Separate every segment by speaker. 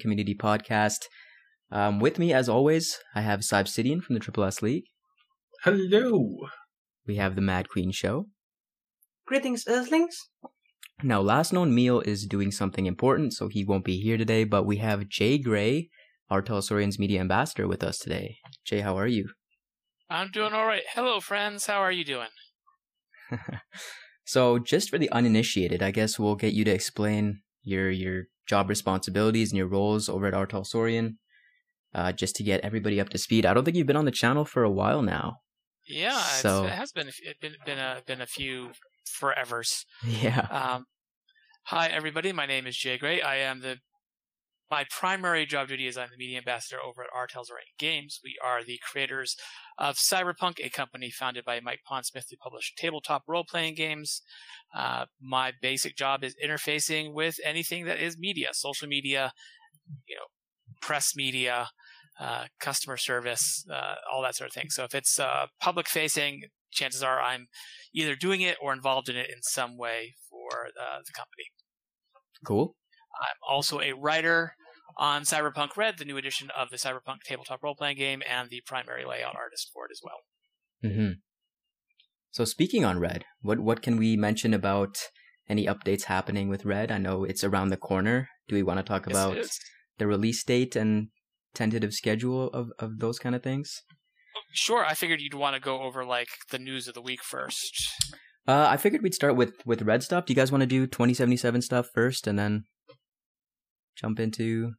Speaker 1: community podcast. Um, with me, as always, I have Cybsidian from the Triple S League.
Speaker 2: Hello.
Speaker 1: We have the Mad Queen Show.
Speaker 3: Greetings, Earthlings.
Speaker 1: Now, Last Known Meal is doing something important, so he won't be here today, but we have Jay Gray, R. Talsorian's media ambassador, with us today. Jay, how are you?
Speaker 4: I'm doing all right. Hello, friends. How are you doing?
Speaker 1: so, just for the uninitiated, I guess we'll get you to explain your your job responsibilities and your roles over at R. Talsorian, uh, just to get everybody up to speed. I don't think you've been on the channel for a while now.
Speaker 4: Yeah, so, it has been it been been a been a few forevers.
Speaker 1: Yeah.
Speaker 4: Um, hi everybody, my name is Jay Gray. I am the my primary job duty is I'm the media ambassador over at R. Talsorian Games. We are the creators of Cyberpunk, a company founded by Mike Pondsmith who publish tabletop role-playing games. Uh, my basic job is interfacing with anything that is media, social media, you know, press media, uh, customer service, uh, all that sort of thing. So if it's uh, public facing, chances are I'm either doing it or involved in it in some way for uh, the company.
Speaker 1: Cool.
Speaker 4: I'm also a writer on Cyberpunk Red, the new edition of the Cyberpunk tabletop role playing game, and the primary layout artist for it as well.
Speaker 1: Mm-hmm. So speaking on Red, what what can we mention about any updates happening with Red? I know it's around the corner. Do we want to talk
Speaker 4: Yes,
Speaker 1: about the release date and tentative schedule of, of those kind of things?
Speaker 4: Sure, I figured you'd want to go over like the news of the week first.
Speaker 1: Uh, I figured we'd start with with Red stuff. Do you guys want to do 2077 stuff first and then jump into?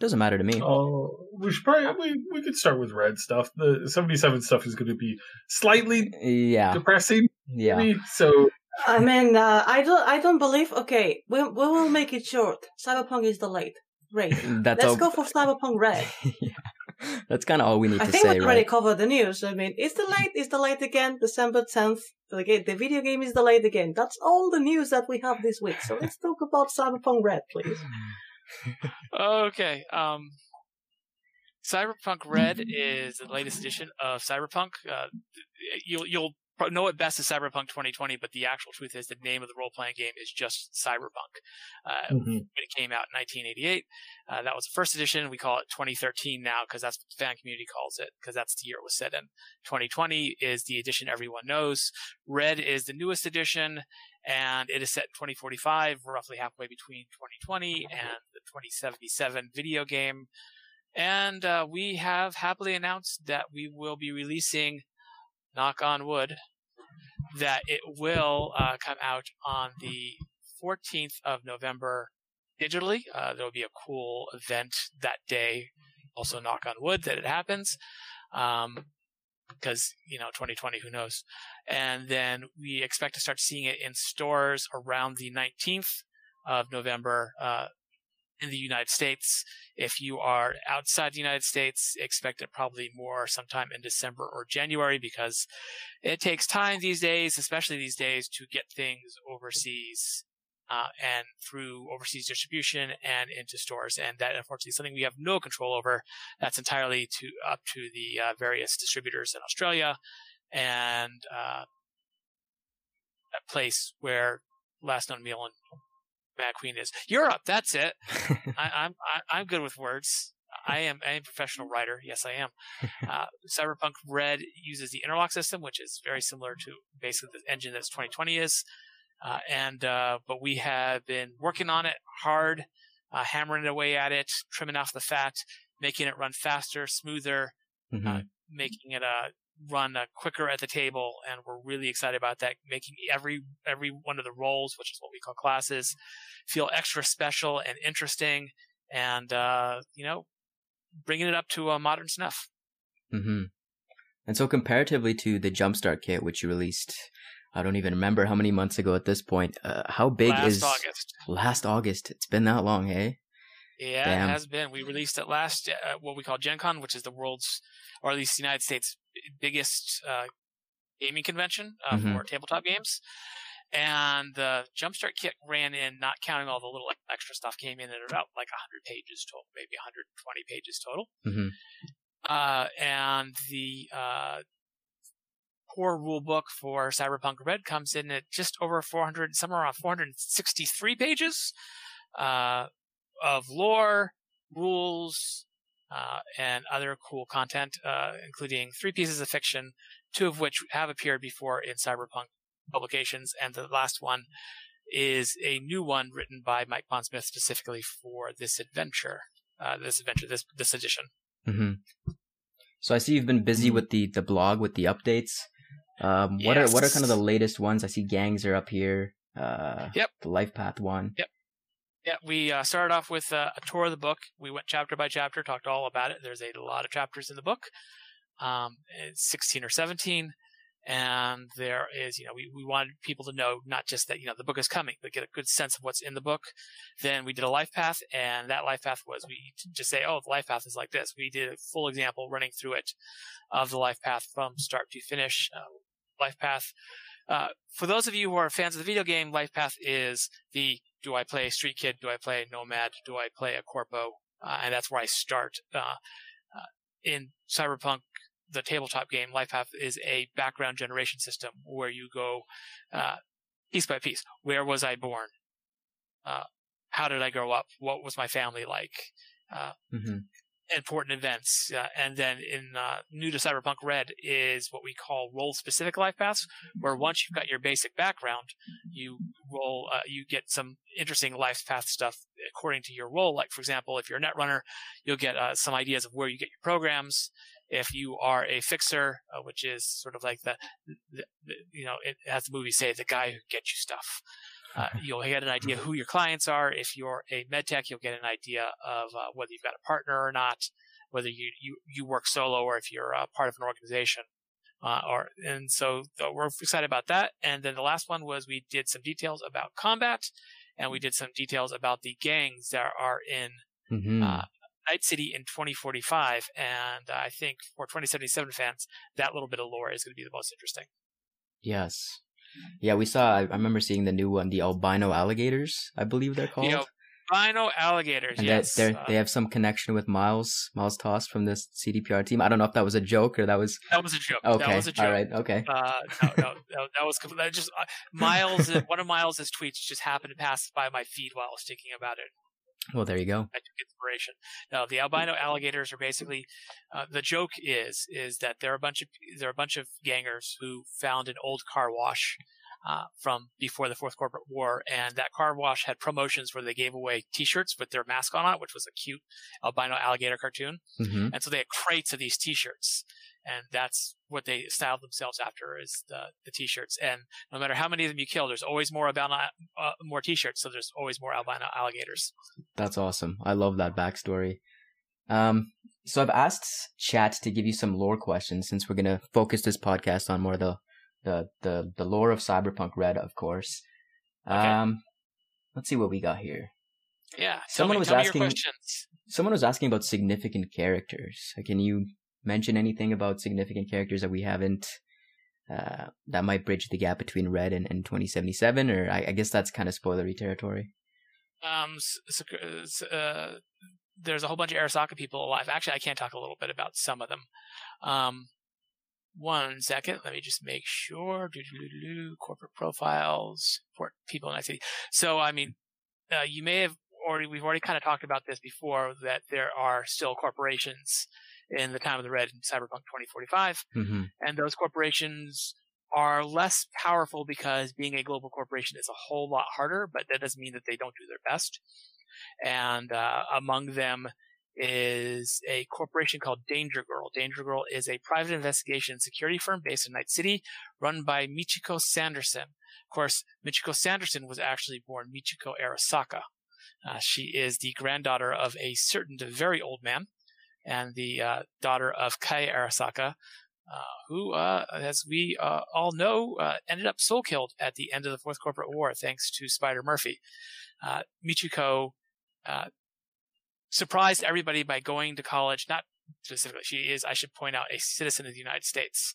Speaker 1: Doesn't matter to me.
Speaker 2: Oh, we should probably we, we could start with red stuff. The seventy seven stuff is going to be slightly
Speaker 1: Yeah,
Speaker 2: depressing.
Speaker 1: yeah.
Speaker 2: maybe. So
Speaker 3: I mean, uh, I don't, I don't believe. Okay, we we will make it short. Cyberpunk is delayed. Great.
Speaker 1: That's
Speaker 3: Let's
Speaker 1: all.
Speaker 3: go for Cyberpunk Red.
Speaker 1: yeah. That's kind of all we need
Speaker 3: I
Speaker 1: to
Speaker 3: think we already
Speaker 1: right?
Speaker 3: covered the news. I mean, it's delayed. It's delayed again. December tenth. The, ga- the video game is delayed again. That's all the news that we have this week. So let's talk about Cyberpunk Red, please.
Speaker 4: Okay. Um, Cyberpunk Red is the latest edition of Cyberpunk. Uh, you'll you'll know it best as Cyberpunk 2020, but the actual truth is the name of the role playing game is just Cyberpunk. Uh,
Speaker 2: Mhm.
Speaker 4: when it came out in 1988. Uh, that was the first edition. We call it 2013 now because that's what the fan community calls it because that's the year it was set in. 2020 is the edition everyone knows. Red is the newest edition and it is set in 2045, roughly halfway between 2020 and the 2077 video game. And uh, we have happily announced that we will be releasing, knock on wood, that it will uh, come out on the 14th of November digitally. Uh, there'll be a cool event that day. Also, knock on wood that it happens. Um, because you know 2020 who knows and then we expect to start seeing it in stores around the 19th of november uh, in the united states if you are outside the united states expect it probably more sometime in december or january because it takes time these days especially these days to get things overseas uh, and through overseas distribution and into stores. And that, unfortunately, is something we have no control over. That's entirely to up to the uh, various distributors in Australia and uh, that place where Last Known Meal and Mad Queen is. Europe. That's it. I, I'm I, I'm good with words. I am I am a professional writer. Yes, I am. Uh, Cyberpunk Red uses the interlock system, which is very similar to basically the engine that 2020 is. Uh, and uh, but we have been working on it hard, uh, hammering it away at it, trimming off the fat, making it run faster, smoother, uh, making it uh, run uh, quicker at the table, and we're really excited about that. Making every every one of the roles, which is what we call classes, feel extra special and interesting, and uh, you know, bringing it up to a modern snuff.
Speaker 1: Mm-hmm. And so, comparatively to the Jumpstart kit, which you released, I don't even remember how many months ago at this point. Uh, how big is
Speaker 4: Last
Speaker 1: is
Speaker 4: August.
Speaker 1: last August? It's been that long, hey?
Speaker 4: Yeah,
Speaker 1: Damn.
Speaker 4: it has been. We released it last, uh, what we call Gen Con, which is the world's, or at least the United States' biggest uh, gaming convention uh,
Speaker 1: Mhm.
Speaker 4: for tabletop games. And the Jumpstart kit ran in, not counting all the little extra stuff, came in at about like 100 pages total, maybe 120 pages total.
Speaker 1: Mhm.
Speaker 4: Uh, and the uh, core rule book for Cyberpunk Red comes in at just over 400, somewhere around 463 pages uh, of lore, rules, uh, and other cool content, uh, including three pieces of fiction, two of which have appeared before in cyberpunk publications, and the last one is a new one written by Mike Pondsmith specifically for this adventure, uh, this adventure, this this edition.
Speaker 1: hmm So I see you've been busy with the the blog with the updates. Um, what are what are kind of the latest ones? I see gangs are up here. Uh,
Speaker 4: Yep.
Speaker 1: The life path one.
Speaker 4: Yeah, we uh, started off with uh, a tour of the book. We went chapter by chapter, talked all about it. There's a lot of chapters in the book, um, it's 16 or 17. And there is, you know, we, we wanted people to know not just that, you know, the book is coming, but get a good sense of what's in the book. Then we did a life path, and that life path was we just say, oh, the life path is like this. We did a full example running through it of the life path from start to finish. Uh, life path. Uh, for those of you who are fans of the video game, Life Path is the do I play Street Kid? Do I play Nomad? Do I play a Corpo? Uh, and that's where I start. Uh, uh, in Cyberpunk, the tabletop game, Life Path is a background generation system where you go uh, piece by piece. Where was I born? How did I grow up? What was my family like? Uh,
Speaker 1: hmm
Speaker 4: important events. Uh, and then in uh, new to Cyberpunk Red is what we call role specific life paths, where once you've got your basic background, you roll, uh, you get some interesting life path stuff according to your role. Like, for example, if you're a netrunner, you'll get uh, some ideas of where you get your programs. If you are a fixer, uh, which is sort of like the, the, the, you know, it, as the movie say, the guy who gets you stuff. Uh, you'll get an idea who your clients are. If you're a med tech, you'll get an idea of uh, whether you've got a partner or not, whether you, you, you work solo or if you're uh, part of an organization. Uh, or and so we're excited about that. And then the last one was we did some details about combat, and we did some details about the gangs that are in
Speaker 1: hmm
Speaker 4: uh, Night City in 2045. And I think for 2077 fans, that little bit of lore is going to be the most interesting.
Speaker 1: yes. Yeah, we saw. I, I remember seeing the new one, the albino alligators. I believe they're called.
Speaker 4: Know, Rhino alligators.
Speaker 1: and
Speaker 4: yes,
Speaker 1: they
Speaker 4: uh,
Speaker 1: they have some connection with Miles Miles Tost from this CDPR team. I don't know if that was a joke or that was
Speaker 4: that was a joke.
Speaker 1: okay.
Speaker 4: That was a joke.
Speaker 1: All right. Okay.
Speaker 4: Uh, no, no, no, that was that just uh, Miles. one of Miles's tweets just happened to pass by my feed while I was thinking about it.
Speaker 1: Well, there you go.
Speaker 4: I took inspiration. No, the albino alligators are basically uh, the joke is is that there are a bunch of there are a bunch of gangers who found an old car wash uh, from before the Fourth Corporate War, and that car wash had promotions where they gave away T-shirts with their mask on it, which was a cute albino alligator cartoon,
Speaker 1: hmm
Speaker 4: and so they had crates of these T-shirts, and that's what they styled themselves after is the the T-shirts. And no matter how many of them you kill, there's always more albino uh, more T-shirts, so there's always more albino alligators.
Speaker 1: That's awesome. I love that backstory. Um, so I've asked chat to give you some lore questions since we're gonna focus this podcast on more the the the, the lore of Cyberpunk Red, of course.
Speaker 4: Okay.
Speaker 1: Um, let's see what we got here.
Speaker 4: Yeah.
Speaker 1: Someone
Speaker 4: me,
Speaker 1: was asking-. Someone was asking about significant characters. Uh, Can you mention anything about significant characters that we haven't? Uh, that might bridge the gap between Red and, and 2077, or I, I guess that's kind of spoilery territory.
Speaker 4: Um, uh, there's a whole bunch of Arasaka people alive. Actually, I can talk a little bit about some of them. Um, one second, let me just make sure. Doo-doo-doo-doo, Corporate profiles, support people in that city. So, I mean, uh, you may have already, we've already kind of talked about this before, that there are still corporations in the time of the Red in Cyberpunk 2045
Speaker 1: hmm
Speaker 4: and those corporations are less powerful because being a global corporation is a whole lot harder, but that doesn't mean that they don't do their best. And uh, among them is a corporation called Danger Girl. Danger Girl is a private investigation security firm based in Night City, run by Michiko Sanderson. Of course, Michiko Sanderson was actually born Michiko Arasaka. Uh, she is the granddaughter of a certain very old man and the uh, daughter of Kei Arasaka, who, uh, as we uh, all know, uh, ended up soul killed at the end of the Fourth Corporate War thanks to Spider Murphy. Uh, Michiko uh, surprised everybody by going to college, not specifically, she is, I should point out, a citizen of the United States.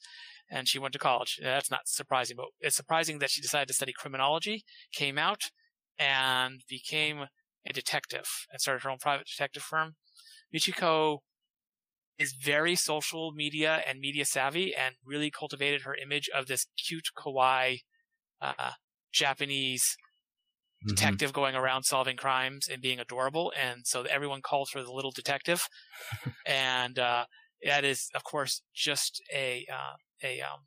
Speaker 4: And she went to college. That's not surprising, but it's surprising that she decided to study criminology, came out, and became a detective and started her own private detective firm. Michiko is very social media and media savvy and really cultivated her image of this cute kawaii uh, Japanese
Speaker 1: Mhm.
Speaker 4: detective going around solving crimes and being adorable, and so everyone calls her the little detective, and uh, that is, of course, just a uh, a. Um,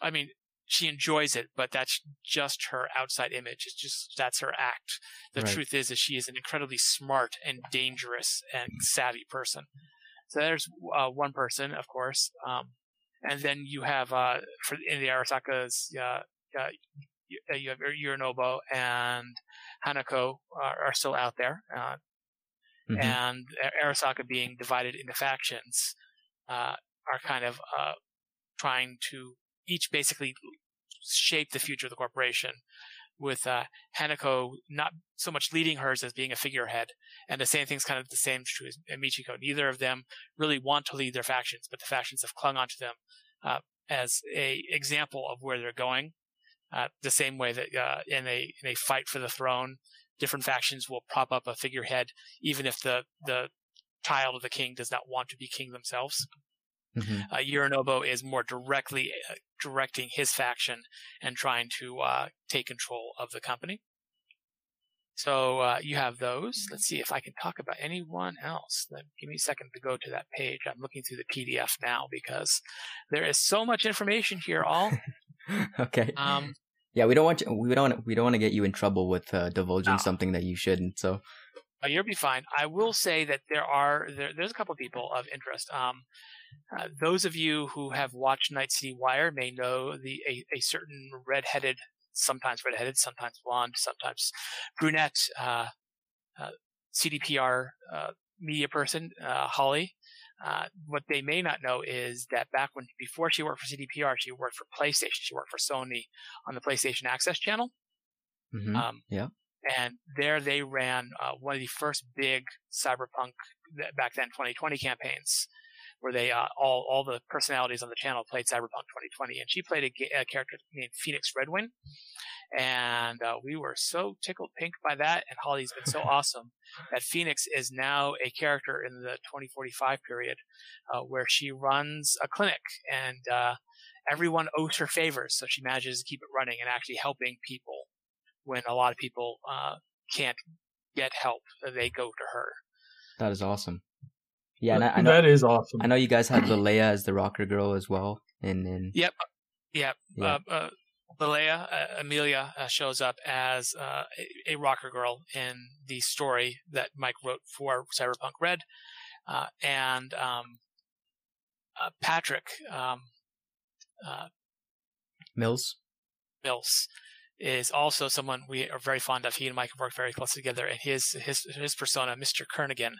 Speaker 4: I mean, she enjoys it, but that's just her outside image. It's just that's her act. The
Speaker 1: Right.
Speaker 4: truth is, is she is an incredibly smart and dangerous and savvy person. So there's uh, one person, of course, um, and then you have uh, for in the Arasakas, uh, uh, you, uh, have Yorinobu and Hanako are, are still out there, uh,
Speaker 1: Mhm.
Speaker 4: and Arasaka being divided into factions uh, are kind of uh, trying to each basically shape the future of the corporation. With uh, Hanako not so much leading hers as being a figurehead, and the same thing's kind of the same true as Michiko. Neither of them really want to lead their factions, but the factions have clung onto them uh, as a example of where they're going. Uh, the same way that uh, in a in a fight for the throne, different factions will prop up a figurehead, even if the the child of the king does not want to be king themselves.
Speaker 1: Mhm.
Speaker 4: Uh, Yorinobu is more directly uh, directing his faction and trying to uh, take control of the company. So uh, you have those. Let's see if I can talk about anyone else. Then give me a second to go to that page. I'm looking through the PDF now because there is so much information here. All
Speaker 1: okay.
Speaker 4: um,
Speaker 1: Yeah, we don't want you, we don't want we don't want to get you in trouble with uh, divulging
Speaker 4: No.
Speaker 1: something that you shouldn't. So
Speaker 4: Uh, you'll be fine. I will say that there are there, there's a couple of people of interest. Um, uh, those of you who have watched Night City Wire may know the a, a certain redheaded, sometimes redheaded, sometimes blonde, sometimes brunette uh, uh, CDPR uh, media person, uh, Holly. Uh, what they may not know is that back when before she worked for CDPR, she worked for PlayStation. She worked for Sony on the PlayStation Access channel.
Speaker 1: mhm.
Speaker 4: Um,
Speaker 1: Yeah.
Speaker 4: And there they ran uh, one of the first big cyberpunk back then 2020 campaigns, where they uh, all all the personalities on the channel played Cyberpunk 2020, and she played a, a character named Phoenix Redwing, and uh, we were so tickled pink by that. And Holly's been so awesome that Phoenix is now a character in the 2045 period, uh, where she runs a clinic and. Uh, Everyone owes her favors, so she manages to keep it running and actually helping people when a lot of people uh, can't get help, they go to her.
Speaker 1: that is awesome. Yeah, and I, I know
Speaker 2: that is awesome.
Speaker 1: I know you guys had Leia as the rocker girl as well. And and
Speaker 4: yep.
Speaker 1: Yeah.
Speaker 4: Uh, uh, Leia, uh, Amelia uh, shows up as uh, a, a rocker girl in the story that Mike wrote for Cyberpunk Red, uh, and um, uh, Patrick um, uh,
Speaker 1: Mills.
Speaker 4: Mills is also someone we are very fond of. He and Mike have worked very closely together, and his his his persona, Mr. Kernigan,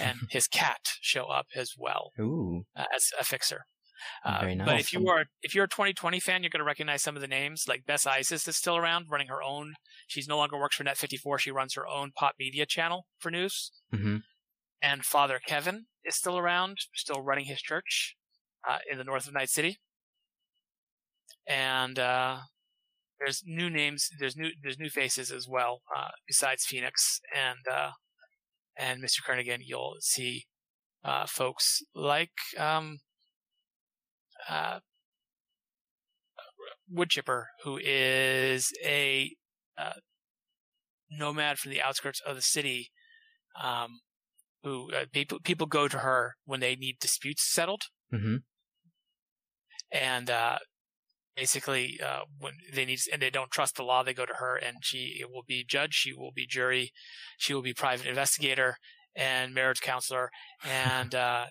Speaker 4: and his cat show up as well
Speaker 1: Ooh,
Speaker 4: uh, as a fixer. Uh,
Speaker 1: Very
Speaker 4: But if you are if you're a 2020 fan, you're going to recognize some of the names. Like Bes Isis is still around, running her own. She's no longer works for Net54. She runs her own pop media channel for news.
Speaker 1: hmm
Speaker 4: And Father Kevin is still around, still running his church uh, in the north of Night City. And uh, there's new names. There's new there's new faces as well. Uh, besides Phoenix and uh, and Mr. Kernigan, you'll see uh, folks like um, uh, Woodchipper, who is a uh, nomad from the outskirts of the city. Um, who uh, people people go to her when they need disputes settled
Speaker 1: hmm
Speaker 4: and uh, basically uh, when they need and they don't trust the law, they go to her, and she will be judge, she will be jury, she will be private investigator and marriage counselor, and uh,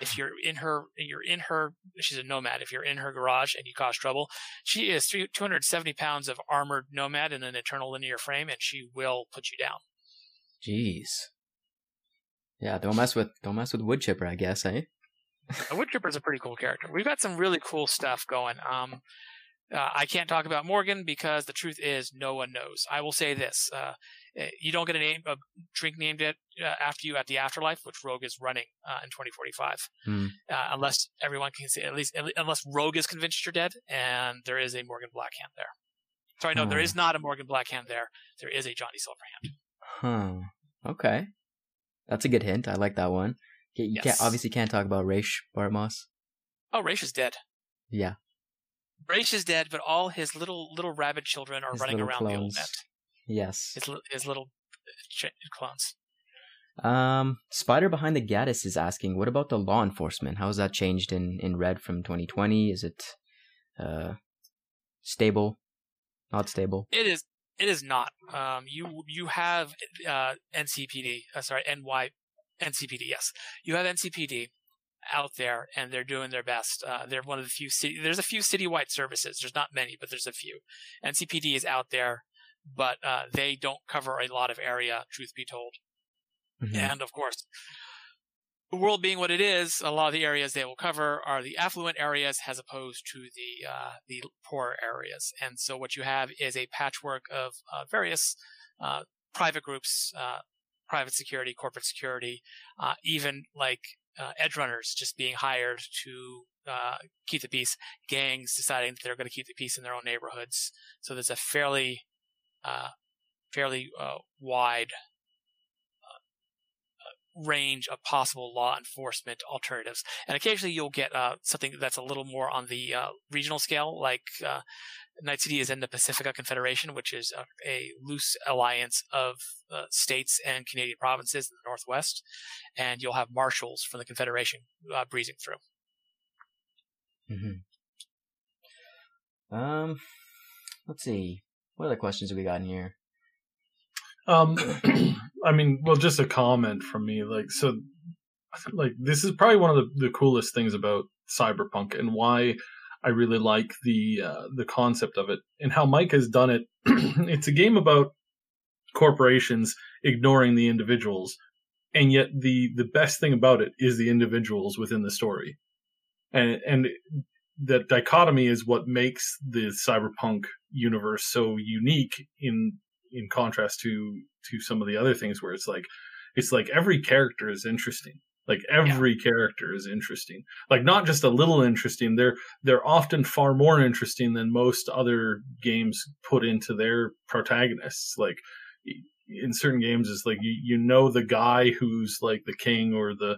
Speaker 4: if you're in her, you're in her. She's a nomad. If you're in her garage and you cause trouble, she is 270 pounds of armored nomad in an eternal linear frame, and she will put you down.
Speaker 1: Jeez. Yeah, don't mess with don't mess with Woodchipper, I guess, eh?
Speaker 4: The Woodchipper is a pretty cool character. We've got some really cool stuff going. Um, uh, I can't talk about Morgan because the truth is no one knows. I will say this: uh, eh, you don't get a name, a drink named it uh, after you at the afterlife, which Rogue is running uh, in 2045,
Speaker 1: Hmm.
Speaker 4: uh, unless everyone can say at least unless Rogue is convinced you're dead, and there is a Morgan Blackhand there. Sorry, no, there
Speaker 1: Hmm.
Speaker 4: is not a Morgan Blackhand there. There is a Johnny Silverhand.
Speaker 1: Huh. Okay. That's a good hint. I like that one. You you
Speaker 4: Yes.
Speaker 1: can't obviously can't talk about Rache Bartmoss.
Speaker 4: Oh, Rache is dead.
Speaker 1: Yeah.
Speaker 4: Rache is dead, but all his little little rabbit children are
Speaker 1: His
Speaker 4: running around the old
Speaker 1: clones.
Speaker 4: net.
Speaker 1: Yes.
Speaker 4: His his little ch- clones.
Speaker 1: Um, Spider behind the Gaddis is asking, what about the law enforcement? How has that changed in in Red from 2020? Is it uh stable? Not stable.
Speaker 4: It is. It is not. Um, you you have uh, NCPD. Uh, sorry, NY NCPD. Yes, you have NCPD out there, and they're doing their best. Uh, they're one of the few city. There's a few citywide services. There's not many, but there's a few. NCPD is out there, but uh, they don't cover a lot of area. Truth be told,
Speaker 1: Mhm.
Speaker 4: and of course. The world being what it is, a lot of the areas they will cover are the affluent areas as opposed to the uh, the poor areas. And so what you have is a patchwork of uh, various uh, private groups, uh, private security, corporate security, uh, even like uh, edge runners just being hired to uh, keep the peace, gangs deciding that they're going to keep the peace in their own neighborhoods. So there's a fairly uh, fairly uh, wide range of possible law enforcement alternatives. And occasionally you'll get uh, something that's a little more on the uh, regional scale, like uh, Night City is in the Pacifica Confederation, which is a, a loose alliance of uh, states and Canadian provinces in the Northwest. And you'll have marshals from the Confederation uh, breezing through.
Speaker 1: Mm-hmm. Um, let's see. What other questions have we got in here?
Speaker 2: Um, I mean, well, just a comment from me. Like, so, like, this is probably one of the, the coolest things about Cyberpunk and why I really like the uh, the concept of it and how Mike has done it. it's a game about corporations ignoring the individuals, and yet the the best thing about it is the individuals within the story, and and that dichotomy is what makes the cyberpunk universe so unique in in contrast to to some of the other things where it's like it's like every character is interesting like every yeah. character is interesting like not just a little interesting they're they're often far more interesting than most other games put into their protagonists like in certain games it's like you, you know the guy who's like the king or the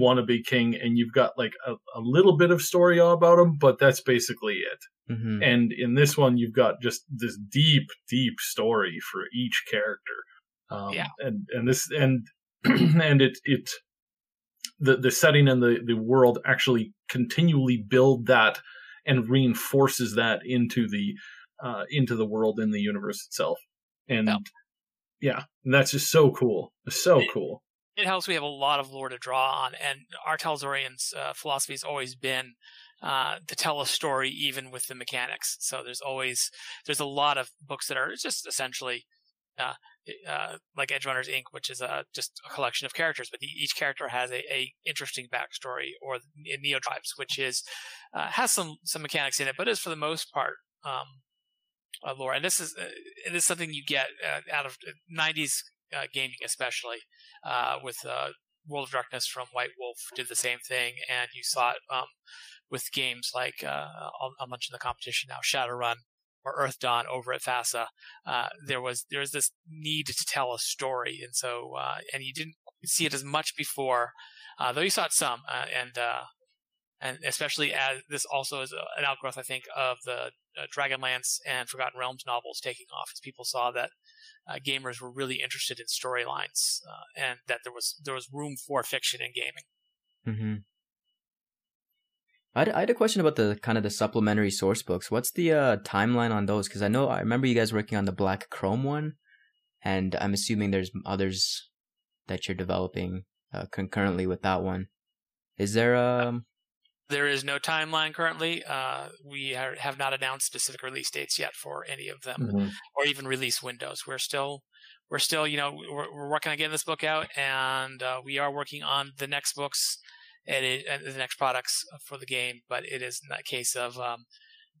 Speaker 2: wannabe king and you've got like a, a little bit of story about him but that's basically it
Speaker 1: Mm-hmm.
Speaker 2: and in this one you've got just this deep deep story for each character um,
Speaker 4: yeah.
Speaker 2: and and this and and it it the the setting and the the world actually continually build that and reinforces that into the uh, into the world in the universe itself. And
Speaker 4: yeah,
Speaker 2: yeah and that's just so cool. So
Speaker 4: it,
Speaker 2: cool.
Speaker 4: it helps we have a lot of lore to draw on and R. Talsorian's uh, philosophy has always been uh, to tell a story even with the mechanics. So there's always there's a lot of books that are just essentially uh, uh, like Edge Runners Inc., which is a, just a collection of characters, but each character has a, a interesting backstory, or Neo Tribes, which is uh, has some some mechanics in it, but is for the most part um, lore. And this is uh, it is something you get uh, out of '90s gaming, especially with World of Darkness from White Wolf did the same thing, and you saw it um, with games like uh, I'll, I'll, mention the competition now, Shadowrun or Earth Dawn over at FASA. Uh, there was there was this need to tell a story, and so uh, and you didn't see it as much before, uh, though you saw it some, uh, and uh, and especially as this also is an outgrowth, I think, of the Dragonlance and Forgotten Realms novels taking off, as people saw that. gamers were really interested in storylines, and that there was there was room for fiction in gaming.
Speaker 1: Mm-hmm. I had, I had a question about the kind of the supplementary source books. What's the uh, timeline on those? Because I know I remember you guys working on the Black Chrome one, and I'm assuming there's others that you're developing uh, concurrently with that one. Is there um?
Speaker 4: There is no timeline currently. Uh, we are, have not announced specific release dates yet for any of them,
Speaker 2: mm-hmm.
Speaker 4: or even release windows. We're still, we're still, you know, we're, we're working on getting this book out, and uh, we are working on the next books and, it, and the next products for the game. But it is a case of um,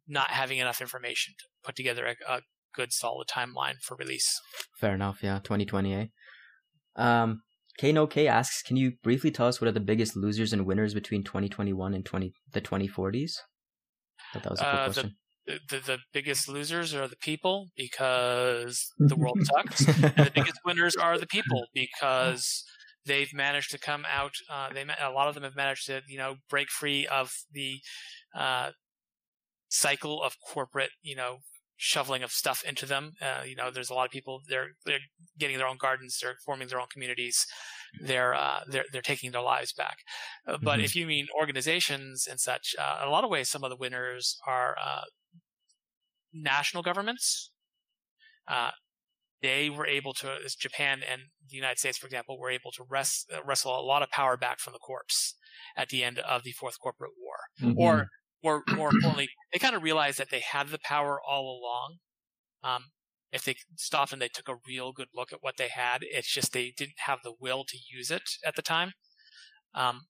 Speaker 4: not having enough information to put together a, a, good, solid timeline for release.
Speaker 1: Fair enough. Yeah, 2020. Eh? Um, K No K asks, can you briefly tell us what are the biggest losers and winners between 2021 and 20 the 2040s? that was a
Speaker 4: uh,
Speaker 1: question.
Speaker 4: The, the, the biggest losers are the people because the world sucks, and the biggest winners are the people because they've managed to come out. Uh, they a lot of them have managed to you know break free of the uh, cycle of corporate you know shoveling of stuff into them. Uh, you know, there's a lot of people they're they're getting their own gardens, they're forming their own communities, they're uh, they're they're taking their lives back. Uh, but
Speaker 2: Mhm.
Speaker 4: if you mean organizations and such, uh, in a lot of ways, some of the winners are uh, national governments. Uh, they were able to, as Japan and the United States, for example, were able to wrest, uh, wrestle a lot of power back from the corpse at the end of the Fourth Corporate War
Speaker 2: Mhm.
Speaker 4: or or more importantly, they kind of realized that they had the power all along. Um, if they stopped and they took a real good look at what they had, it's just they didn't have the will to use it at the time. Um,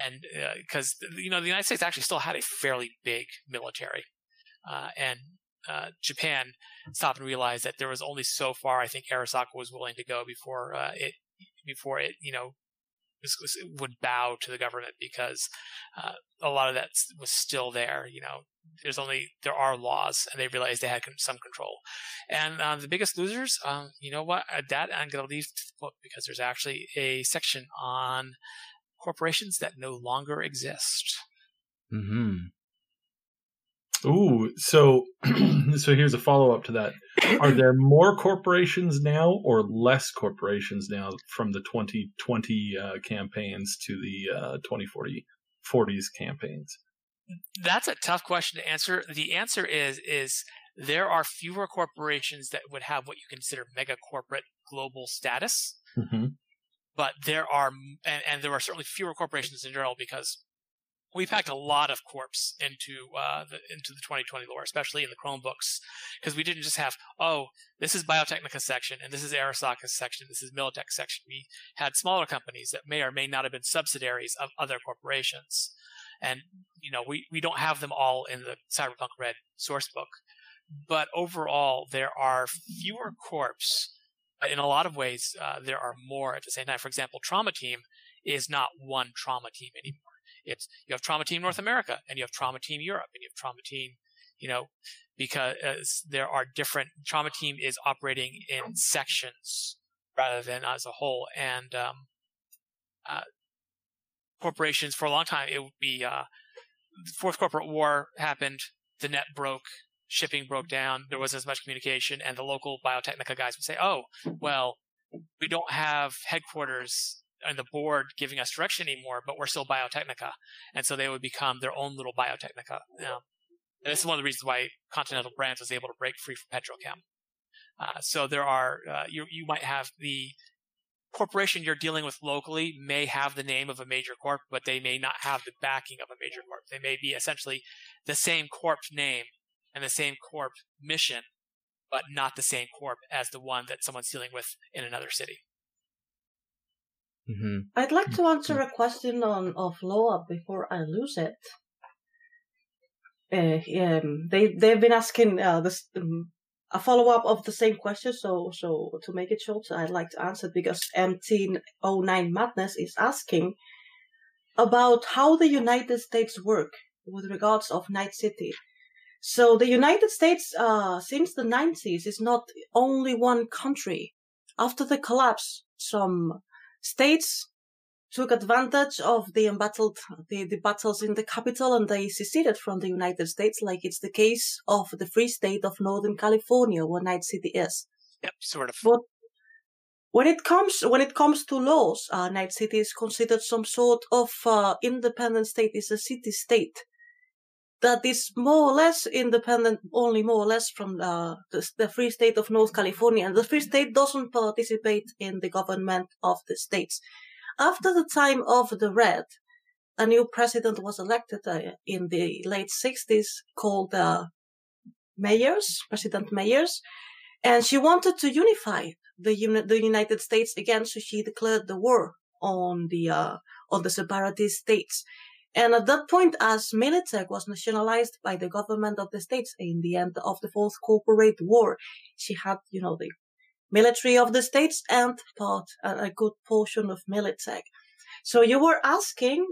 Speaker 4: and because you know the United States actually still had a fairly big military, uh, and uh, Japan stopped and realized that there was only so far I think Arasaka was willing to go before uh, it before it you know was, was, would bow to the government because uh, a lot of that was still there. You know, there's only there are laws, and they realized they had some control. And uh, the biggest losers, um, you know what? Uh, that I'm going to leave to the book because there's actually a section on corporations that no longer exist.
Speaker 1: Mm-hmm.
Speaker 2: Ooh, so so here's a follow up to that. Are there more corporations now or less corporations now from the 2020 uh, campaigns to the uh, 2040 40s campaigns?
Speaker 4: That's a tough question to answer. The answer is is there are fewer corporations that would have what you consider mega corporate global status.
Speaker 2: Mm-hmm.
Speaker 4: but there are and, and there are certainly fewer corporations in general because we packed a lot of corpse into uh, the, into the 2020 lore, especially in the Chromebooks, because we didn't just have oh this is Biotechnica section and this is Arasaka's section, this is Militech section. We had smaller companies that may or may not have been subsidiaries of other corporations, and you know we we don't have them all in the Cyberpunk Red source book, but overall there are fewer corps but in a lot of ways, uh, there are more at the same time. For example, Trauma Team is not one Trauma Team anymore. It's you have Trauma Team North America, and you have Trauma Team Europe, and you have Trauma Team, you know, because there are different. Trauma Team is operating in sections rather than as a whole, and um, uh, corporations for a long time it would be uh, Fourth Corporate War happened, the net broke, shipping broke down, there wasn't as much communication, and the local Biotechnica guys would say, "Oh, well, we don't have headquarters and the board giving us direction anymore, but we're still Biotechnica," and so they would become their own little Biotechnica. Um, and this is one of the reasons why Continental Brands was able to break free from Petrochem. Uh, so there are uh, you you might have the corporation you're dealing with locally may have the name of a major corp, but they may not have the backing of a major corp. They may be essentially the same corp name and the same corp mission, but not the same corp as the one that someone's dealing with in another city.
Speaker 1: Mm-hmm.
Speaker 3: I'd like to answer a question on of Loa before I lose it. Uh, um, they they've been asking uh, this um, a follow up of the same question. So so to make it short, I'd like to answer because MT09 Madness is asking about how the United States work with regards of Night City. So the United States, uh, since the 90s, is not only one country. After the collapse, some states took advantage of the embattled the, the battles in the capital and they seceded from the United States, like it's the case of the free state of Northern California, where Night City is.
Speaker 4: Yep, sort of.
Speaker 3: But when it comes when it comes to laws, uh, Night City is considered some sort of uh, independent state. It's a city state that is more or less independent, only more or less from uh, the, the free state of North California. And the free state doesn't participate in the government of the states. After the time of the Red, a new president was elected uh, in the late 60s called uh, Myers, President Myers, and she wanted to unify the, uni- the United States again, so she declared the war on the uh, on the separatist states. And at that point, as Militech was nationalized by the government of the states in the end of the Fourth Corporate War, she had, you know, the military of the states and part a good portion of Militech. So you were asking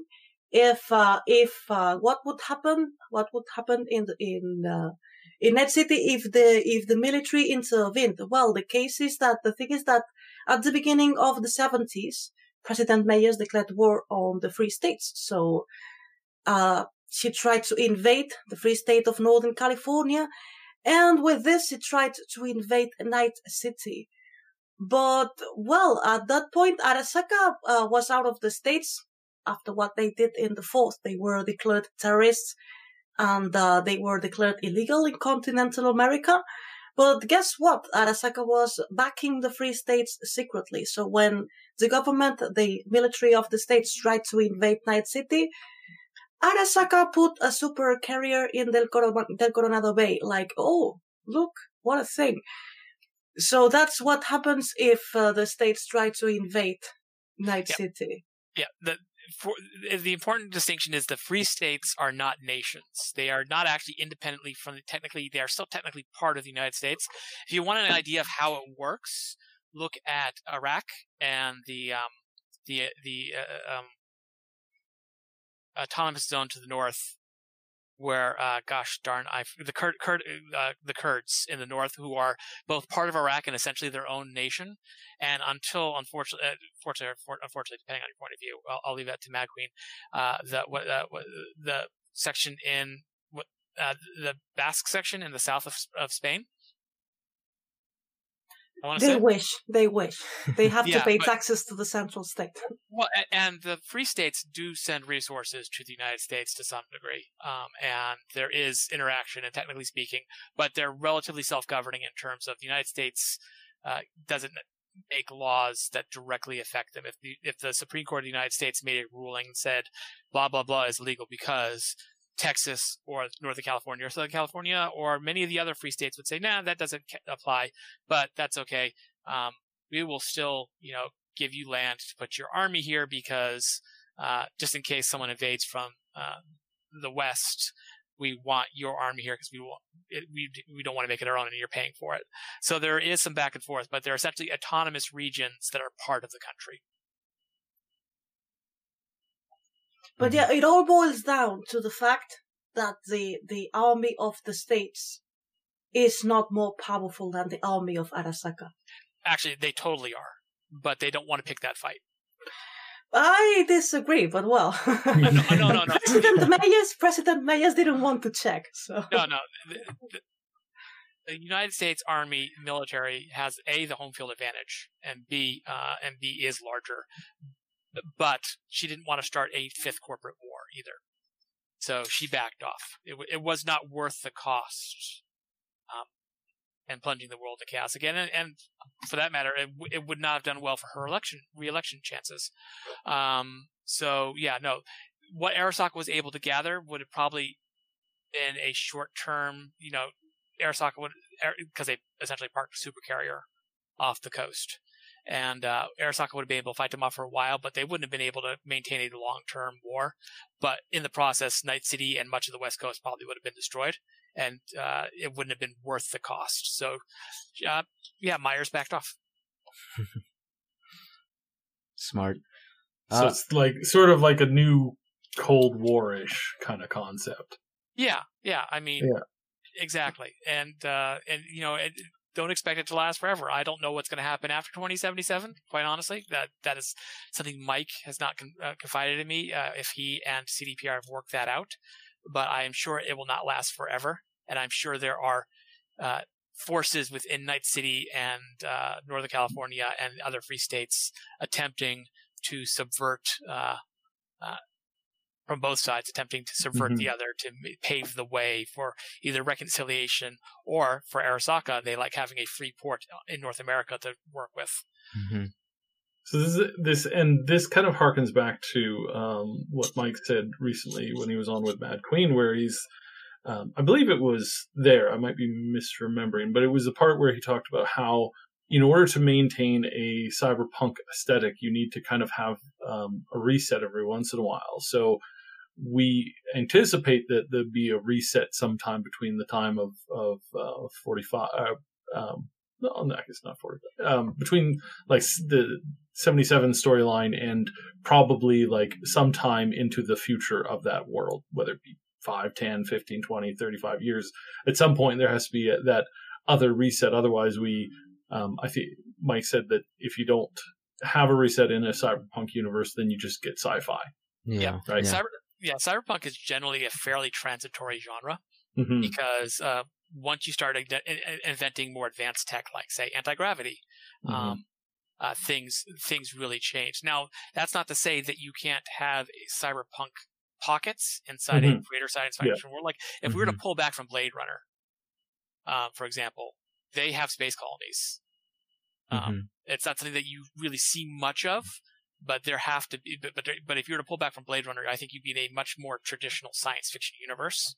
Speaker 3: if uh, if uh, what would happen, what would happen in in uh, in Night City if the if the military intervened. Well, the case is that the thing is that at the beginning of the seventies, President Myers declared war on the free states. So uh, she tried to invade the free state of Northern California, And with this, she tried to invade Night City. But, well, at that point, Arasaka uh, was out of the States after what they did in the fourth. They were declared terrorists and uh, they were declared illegal in continental America. But guess what? Arasaka was backing the Free States secretly. So when the government, the military of the states tried to invade Night City, Arasaka put a super carrier in Del, Del Coronado Bay. Like, oh, look, what a thing. So that's what happens if uh, the states try to invade Night
Speaker 4: yeah.
Speaker 3: City.
Speaker 4: Yeah, the for, the important distinction is the free states are not nations. They are not actually independently from the, technically they are still technically part of the United States. If you want an idea of how it works, look at Iraq and the um, the the uh, um, autonomous zone to the north where uh, gosh darn I the Kurd, Kurd uh, the Kurds in the north who are both part of Iraq and essentially their own nation. And until unfortunately uh, unfortunately, unfortunately depending on your point of view I'll, I'll leave that to Mad Queen. Uh, the what, uh, the section in uh, the Basque section in the south of, of Spain
Speaker 3: they say. wish. They wish. They have yeah, to pay
Speaker 4: but,
Speaker 3: taxes to the central state.
Speaker 4: Well, and the free states do send resources to the United States to some degree, um, and there is interaction, and technically speaking, but they're relatively self-governing in terms of the United States uh, doesn't make laws that directly affect them. If the if the Supreme Court of the United States made a ruling and said blah blah blah is legal because Texas or Northern California or Southern California or many of the other free states would say, nah, that doesn't apply, but that's okay. Um, we will still, you know, give you land to put your army here because, uh, just in case someone invades from, uh, the West, we want your army here because we we we don't want to make it our own and you're paying for it. So there is some back and forth, but they're essentially autonomous regions that are part of the country.
Speaker 3: But yeah, it all boils down to the fact that the, the army of the states is not more powerful than the army of Arasaka.
Speaker 4: Actually, they totally are, but they don't want to pick that fight.
Speaker 3: I disagree, but well,
Speaker 4: no, no, no, no.
Speaker 3: President Myers, President Myers didn't want to check. So
Speaker 4: no, no. The, the, the, United States Army military has a the home field advantage, and b uh, and b is larger but she didn't want to start a fifth corporate war either. So she backed off. It, it was not worth the cost, um, and plunging the world to chaos again. And, and for that matter, it, it, would not have done well for her election reelection chances. Um, so yeah, no, what Arasaka was able to gather would have probably been a short term. You know, Arasaka would because they essentially parked a super carrier off the coast and uh, Arasaka would have been able to fight them off for a while, but they wouldn't have been able to maintain a long-term war. But in the process, Night City and much of the West Coast probably would have been destroyed, and uh, it wouldn't have been worth the cost. So, uh, yeah, Myers backed off.
Speaker 1: Smart.
Speaker 2: So uh, it's like sort of like a new Cold War-ish kind of concept.
Speaker 4: Yeah, yeah. I mean, yeah. exactly. And uh, and you know, it, don't expect it to last forever. I don't know what's going to happen after 2077. Quite honestly, that that is something Mike has not con- uh, confided in me. Uh, if he and CDPR have worked that out, but I am sure it will not last forever, and I'm sure there are uh, forces within Night City and uh, Northern California and other free states attempting to subvert uh, uh, from both sides attempting to subvert mm-hmm. the other to pave the way for either reconciliation or for Arasaka, they like having a free port in North America to work with.
Speaker 2: Mm-hmm. So this is this and this kind of harkens back to um, what Mike said recently when he was on with Mad Queen, where he's um, I believe it was there. I might be misremembering, but it was the part where he talked about how in order to maintain a cyberpunk aesthetic, you need to kind of have um, a reset every once in a while. So we anticipate that there'll be a reset sometime between the time of of uh, 45 uh, um, no, I guess not 40 um, between like the 77 storyline and probably like sometime into the future of that world whether it be 5 10 15 20 35 years at some point there has to be a, that other reset otherwise we um, i think mike said that if you don't have a reset in a cyberpunk universe then you just get sci-fi
Speaker 4: yeah, right. Yeah. Cyber, yeah, cyberpunk is generally a fairly transitory genre mm-hmm. because uh, once you start in- in- inventing more advanced tech, like say anti gravity,
Speaker 2: Mhm.
Speaker 4: um, uh, things things really change. Now, that's not to say that you can't have cyberpunk pockets inside a creator science
Speaker 2: Yeah.
Speaker 4: fiction world. Like if we were to pull back from Blade Runner, um, for example, they have space colonies. Um,
Speaker 1: Mhm.
Speaker 4: It's not something that you really see much of, but there have to be. But but, but if you were to pull back from Blade Runner, I think you'd be in a much more traditional science fiction universe.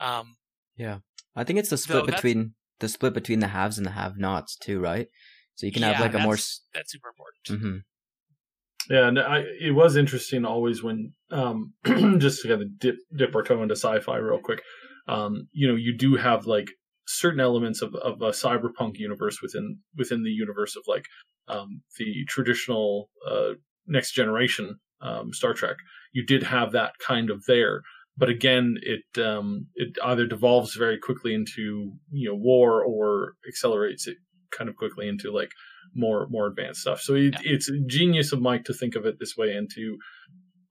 Speaker 4: Um, yeah,
Speaker 1: I think it's the split between the split between the haves and the have-nots too, right? So you can have like a more.
Speaker 4: that's- that's super important.
Speaker 1: Mm-hmm.
Speaker 2: Yeah, and I, it was interesting always when, um, just to kind of dip, dip our toe into sci-fi real quick. Um, you know, you do have like certain elements of, of a cyberpunk universe within within the universe of like um, the traditional uh, next generation um, Star Trek. You did have that kind of there, but again, it um, it either devolves very quickly into you know war or accelerates it kind of quickly into like more more advanced stuff. So it,
Speaker 4: Yeah.
Speaker 2: it's genius of Mike to think of it this way and to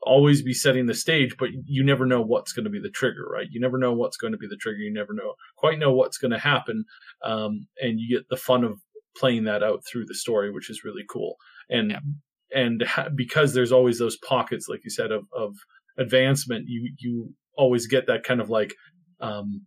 Speaker 2: always be setting the stage, but you never know what's going to be the trigger, right? You never know what's going to be the trigger. You never know quite know what's going to happen, um, and you get the fun of playing that out through the story, which is really cool. And
Speaker 4: Yeah.
Speaker 2: and ha- because there's always those pockets, like you said, of of advancement, you you always get that kind of like. Um,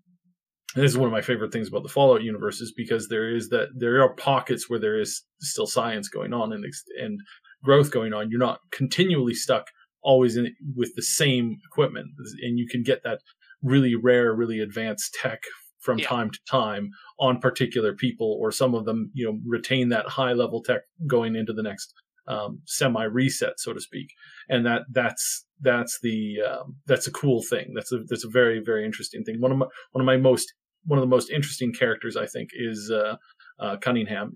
Speaker 2: this is one of my favorite things about the Fallout universe is because there is that there are pockets where there is still science going on and and growth going on. You're not continually stuck always in with the same equipment, and you can get that really rare, really advanced tech from
Speaker 4: Yeah.
Speaker 2: time to time on particular people, or some of them, you know, retain that high level tech going into the next um, semi reset, so to speak. And that that's that's the um, that's a cool thing. That's a that's a very very interesting thing. One of my one of my most one of the most interesting characters I think is uh, uh, Cunningham,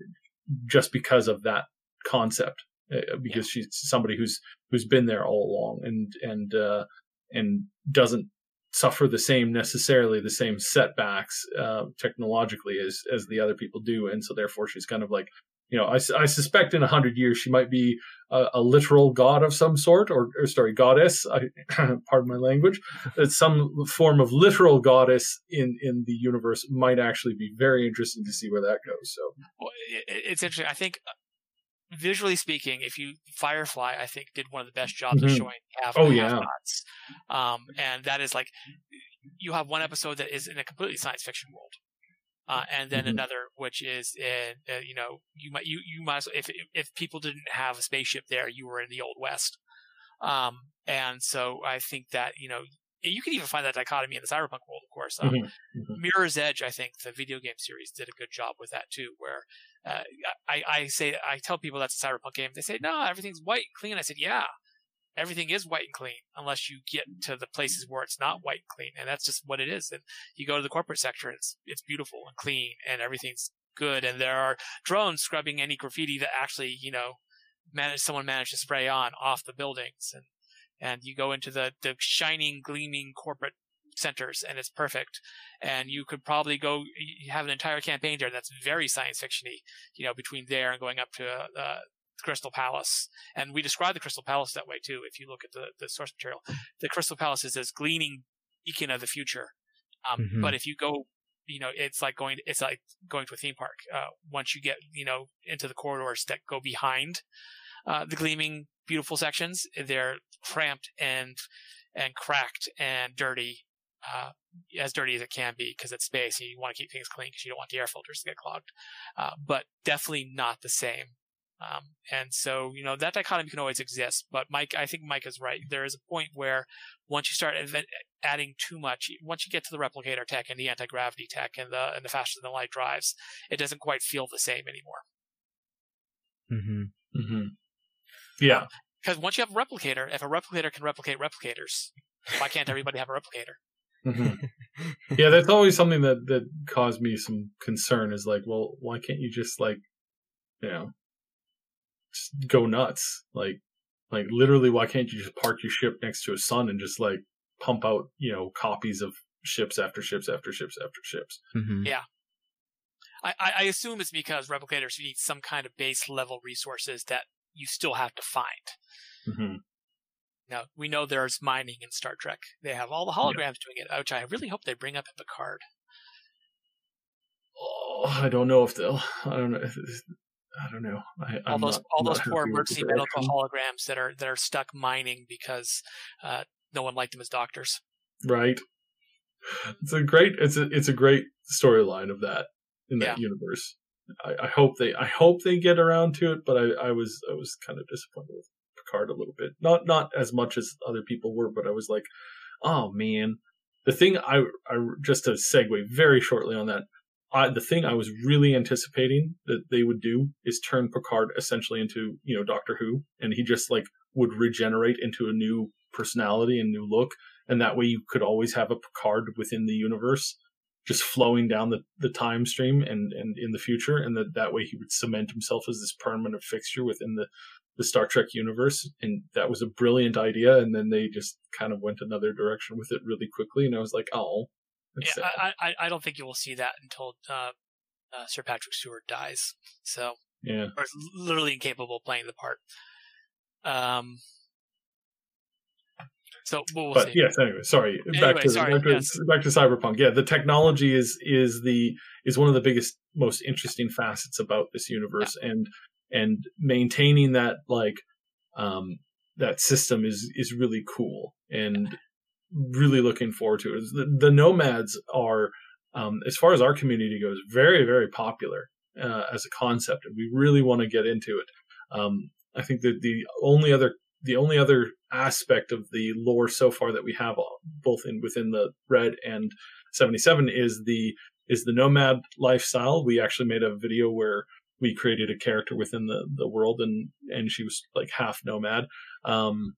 Speaker 2: just because of that concept. Uh, because she's somebody who's who's been there all along and and uh, and doesn't suffer the same necessarily the same setbacks uh, technologically as as the other people do, and so therefore she's kind of like you know I, I suspect in a hundred years she might be a, a literal god of some sort or, or sorry goddess. I, pardon my language. That some form of literal goddess in in the universe might actually be very interesting to see where that goes. So
Speaker 4: Well, it, it's interesting. I think visually speaking, if you Firefly, I think did one of the best jobs of
Speaker 2: Mhm.
Speaker 4: showing half
Speaker 2: Oh,
Speaker 4: and
Speaker 2: yeah.
Speaker 4: have-nots. Um, and that is like you have one episode that is in a completely science fiction world. Uh, and then
Speaker 2: Mhm.
Speaker 4: another which is in, uh, you know, you might you you might as well, if if people didn't have a spaceship there, you were in the old west. Um, and so I think that you know you can even find that dichotomy in the cyberpunk world, of course. Um,
Speaker 2: Mhm. Mhm.
Speaker 4: Mirror's Edge, I think the video game series did a good job with that too. Where uh, I, I say I tell people that's a cyberpunk game, they say no, everything's white and clean. I said yeah, everything is white and clean unless you get to the places where it's not white and clean, and that's just what it is. And you go to the corporate sector, it's it's beautiful and clean, and everything's good, and there are drones scrubbing any graffiti that actually you know managed someone managed to spray on off the buildings and. And you go into the, the shining, gleaming corporate centers, and it's perfect. And you could probably go you have an entire campaign there that's very science fictiony you know between there and going up to uh, crystal palace. And we describe the crystal palace that way too if you look at the, the source material. The crystal palace is this gleaming beacon of the future. Um,
Speaker 1: Mhm.
Speaker 4: but if you go you know it's like going it's like going to a theme park uh, once you get you know into the corridors that go behind uh, the gleaming beautiful sections they're cramped and and cracked and dirty uh, as dirty as it can be because it's space and you want to keep things clean because you don't want the air filters to get clogged. Uh, but definitely not the same. Um, and so, you know, that dichotomy can always exist. But Mike, I think Mike is right. There is a point where once you start invent- adding too much, once you get to the replicator tech and the anti gravity tech and the and the faster than light drives, it doesn't quite feel the same anymore.
Speaker 1: Mm-hmm.
Speaker 2: Mhm. yeah
Speaker 4: Because once you have a replicator, if a replicator can replicate replicators, why can't everybody have a replicator?
Speaker 2: Mhm. yeah, that's always something that that caused me some concern. Is like, well, why can't you just like, you know, just go nuts? Like, like literally, why can't you just park your ship next to a sun and just like pump out, you know, copies of ships after ships after ships after ships?
Speaker 1: Mm-hmm.
Speaker 4: Yeah. I, I I assume it's because replicators need some kind of base level resources that you still have to find.
Speaker 2: Mm-hmm.
Speaker 4: Now, we know there's mining in Star Trek. They have all the holograms doing it, which I really hope they bring up in Picard.
Speaker 2: oh, I don't know if they'll. I don't know. I don't know. I,
Speaker 4: all
Speaker 2: I'm
Speaker 4: those
Speaker 2: not-
Speaker 4: all those poor emergency medical holograms that are that are stuck mining because uh, no one liked them as doctors.
Speaker 2: right? It's a great. It's a it's a great storyline of that in that universe. I, I hope they I hope they get around to it, but I, I was I was kind of disappointed with Picard a little bit. Not not as much as other people were, but I was like, oh man. The thing I I just to segue very shortly on that. I, the thing I was really anticipating that they would do is turn Picard essentially into you know Doctor Who, and he just like would regenerate into a new personality and new look, and that way you could always have a Picard within the universe, just flowing down the, the time stream and, and in the future, and that that way he would cement himself as this permanent fixture within the the Star Trek universe, and that was a brilliant idea. And then they just kind of went another direction with it really quickly, and I was like, oh,
Speaker 4: Yeah. I, I I don't think you will see that until uh, uh, Sir Patrick Stewart dies. So
Speaker 2: yeah.
Speaker 4: or is literally incapable of playing the part. Um. So we'll, we'll
Speaker 2: but
Speaker 4: see.
Speaker 2: yes, anyway, sorry. back
Speaker 4: Anyway,
Speaker 2: to
Speaker 4: sorry,
Speaker 2: back, to,
Speaker 4: yes.
Speaker 2: back to cyberpunk. Yeah, the technology is is the is one of the biggest, most interesting facets about this universe, and and maintaining that like um that system is is really cool, and really looking forward to it. The, the nomads are, um, as far as our community goes, very very popular uh, as a concept, and we really want to get into it. Um, I think that the only other the only other aspect of the lore so far that we have uh, both in within the red and 77 is the is the nomad lifestyle we actually made a video where we created a character within the the world and and she was like half nomad um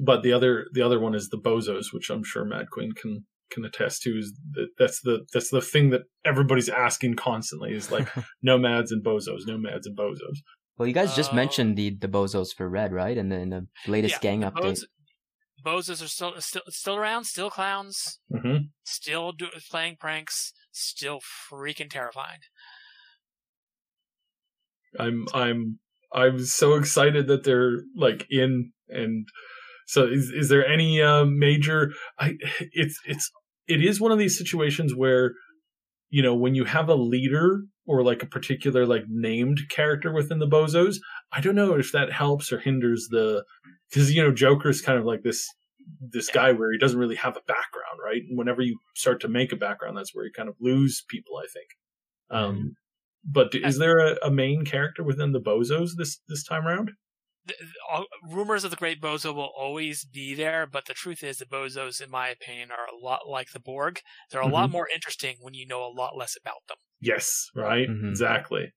Speaker 2: but the other the other one is the bozos which i'm sure mad queen can can attest to is that that's the that's the thing that everybody's asking constantly is like nomads and bozos nomads and bozos
Speaker 1: Well, you guys just
Speaker 4: Oh.
Speaker 1: mentioned the the bozos for red, right? And then the latest
Speaker 4: Yeah,
Speaker 1: gang
Speaker 4: the
Speaker 1: update.
Speaker 4: Bozos, Bozos are still still still around, still clowns,
Speaker 2: hmm
Speaker 4: still do, playing pranks, still freaking terrifying.
Speaker 2: I'm I'm I'm so excited that they're like in and so is is there any uh, major I it's it's it is one of these situations where you know when you have a leader or like a particular like named character within the bozos I don't know if that helps or hinders the cuz you know Joker's kind of like this this guy where he doesn't really have a background right? And whenever you start to make a background that's where you kind of lose people I think. Um but is there a, a main character within the Bozos this this time around?
Speaker 4: The, all, rumors of the Great Bozo will always be there, but the truth is, the Bozos, in my opinion, are a lot like the Borg. They're a lot more interesting when you know a lot less about them.
Speaker 2: Yes, right,
Speaker 1: Mhm.
Speaker 2: exactly.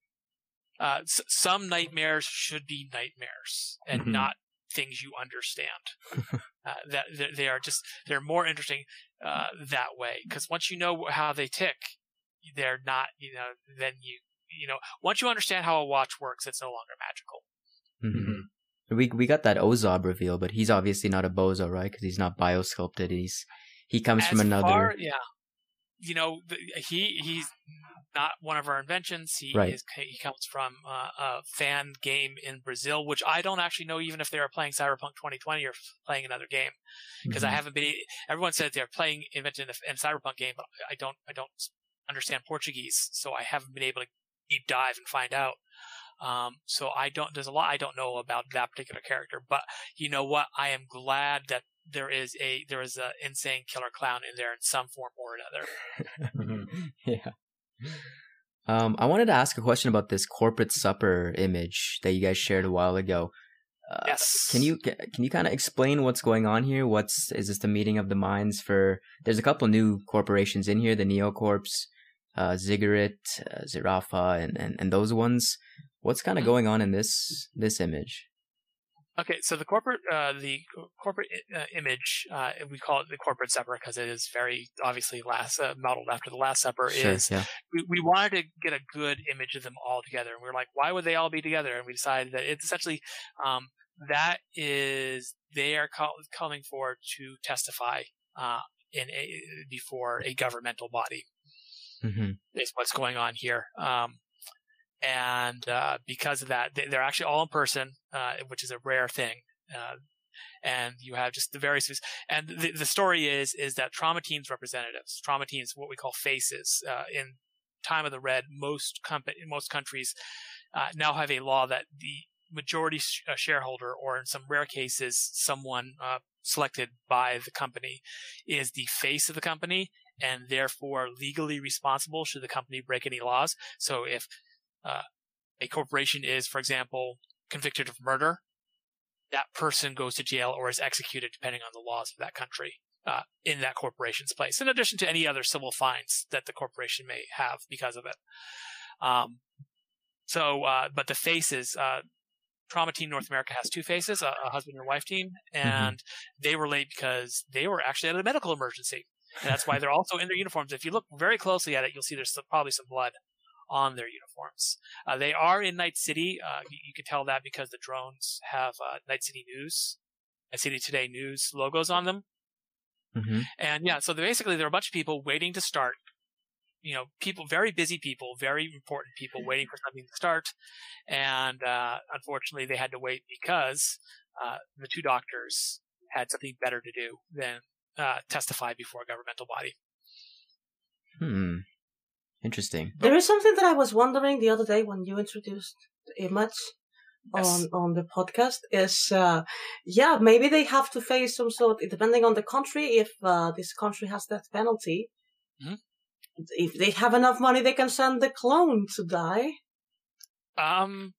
Speaker 4: Uh, s- some nightmares should be nightmares and
Speaker 2: Mhm.
Speaker 4: not things you understand. uh, that that they are just they're more interesting uh, that way because once you know how they tick, they're not you know then you you know once you understand how a watch works, it's no longer magical.
Speaker 1: Mhm. We we got that Ozob reveal, but he's obviously not a bozo, right? Because he's not biosculpted. He's he comes from another.
Speaker 4: far- yeah, you know the, he he's not one of our inventions. He
Speaker 1: Right.
Speaker 4: is he comes from uh, a fan game in Brazil, which I don't actually know even if they are playing Cyberpunk 2020 or playing another game. because I
Speaker 2: Mhm.
Speaker 4: haven't been. Everyone said they're playing invented in a, in a cyberpunk game, but I don't. I don't understand Portuguese, so I haven't been able to deep dive and find out. Um, so I don't. There's a lot I don't know about that particular character, but you know what? I am glad that there is a there is a insane killer clown in there in some form or another.
Speaker 1: Yeah. Um, I wanted to ask a question about this corporate supper image that you guys shared a while ago. Uh,
Speaker 4: yes.
Speaker 1: Can you can you kind of explain what's going on here? What's is this the meeting of the minds for? There's a couple new corporations in here: the Neocorps, uh, Ziggurat, uh, Zhirafa, and, and and those ones. What's kind of
Speaker 4: Mhm.
Speaker 1: going on in this this image?
Speaker 4: Okay, so the corporate, uh, the corporate uh, image, uh, we call it the corporate supper because it is very obviously last uh, modeled after the Last Supper.
Speaker 1: Sure,
Speaker 4: Is
Speaker 1: yeah.
Speaker 4: we, we wanted to get a good image of them all together. And we were like, why would they all be together? And we decided that it's essentially um, that is they are call, coming forward to testify uh, in a, before a governmental body
Speaker 1: hmm
Speaker 4: is what's going on here. Um, and uh, because of that, they, they're actually all in person, uh, which is a rare thing. Uh, and you have just the various and the, the story is is that trauma teams representatives trauma teams what we call faces uh, in time of the red, most company, most countries uh, now have a law that the majority sh- uh, shareholder, or in some rare cases, someone selected by the company, is the face of the company and therefore legally responsible should the company break any laws. So if uh, a corporation is, for example, convicted of murder, that person goes to jail or is executed depending on the laws of that country. Uh, in that corporation's place, in addition to any other civil fines that the corporation may have because of it. Um, so, uh, but the faces, uh, Trauma Team North America has two faces, a, a husband and wife team, mm-hmm. and mm-hmm. they were late because they were actually at a medical emergency. And that's why they're also in their uniforms. If you look very closely at it, you'll see there's some, probably some blood on their uniforms. Uh, they are in Night City. Uh, you, you, can tell that because the drones have uh, Night City News, Night City Today News logos on them. Mm-hmm. And yeah, so basically there are a bunch of people waiting to start you know, people, very busy people, very important people waiting for something to start. And, uh, unfortunately they had to wait because, uh, the two doctors had something better to do than, uh, testify before a governmental body.
Speaker 1: Hmm. Interesting.
Speaker 3: There is something that I was wondering the other day when you introduced the image yes. on on the podcast is uh, yeah maybe they have to face some sort depending on the country if uh, this country has death penalty mm-hmm if they have enough money, they can send the clone to die.
Speaker 4: Um,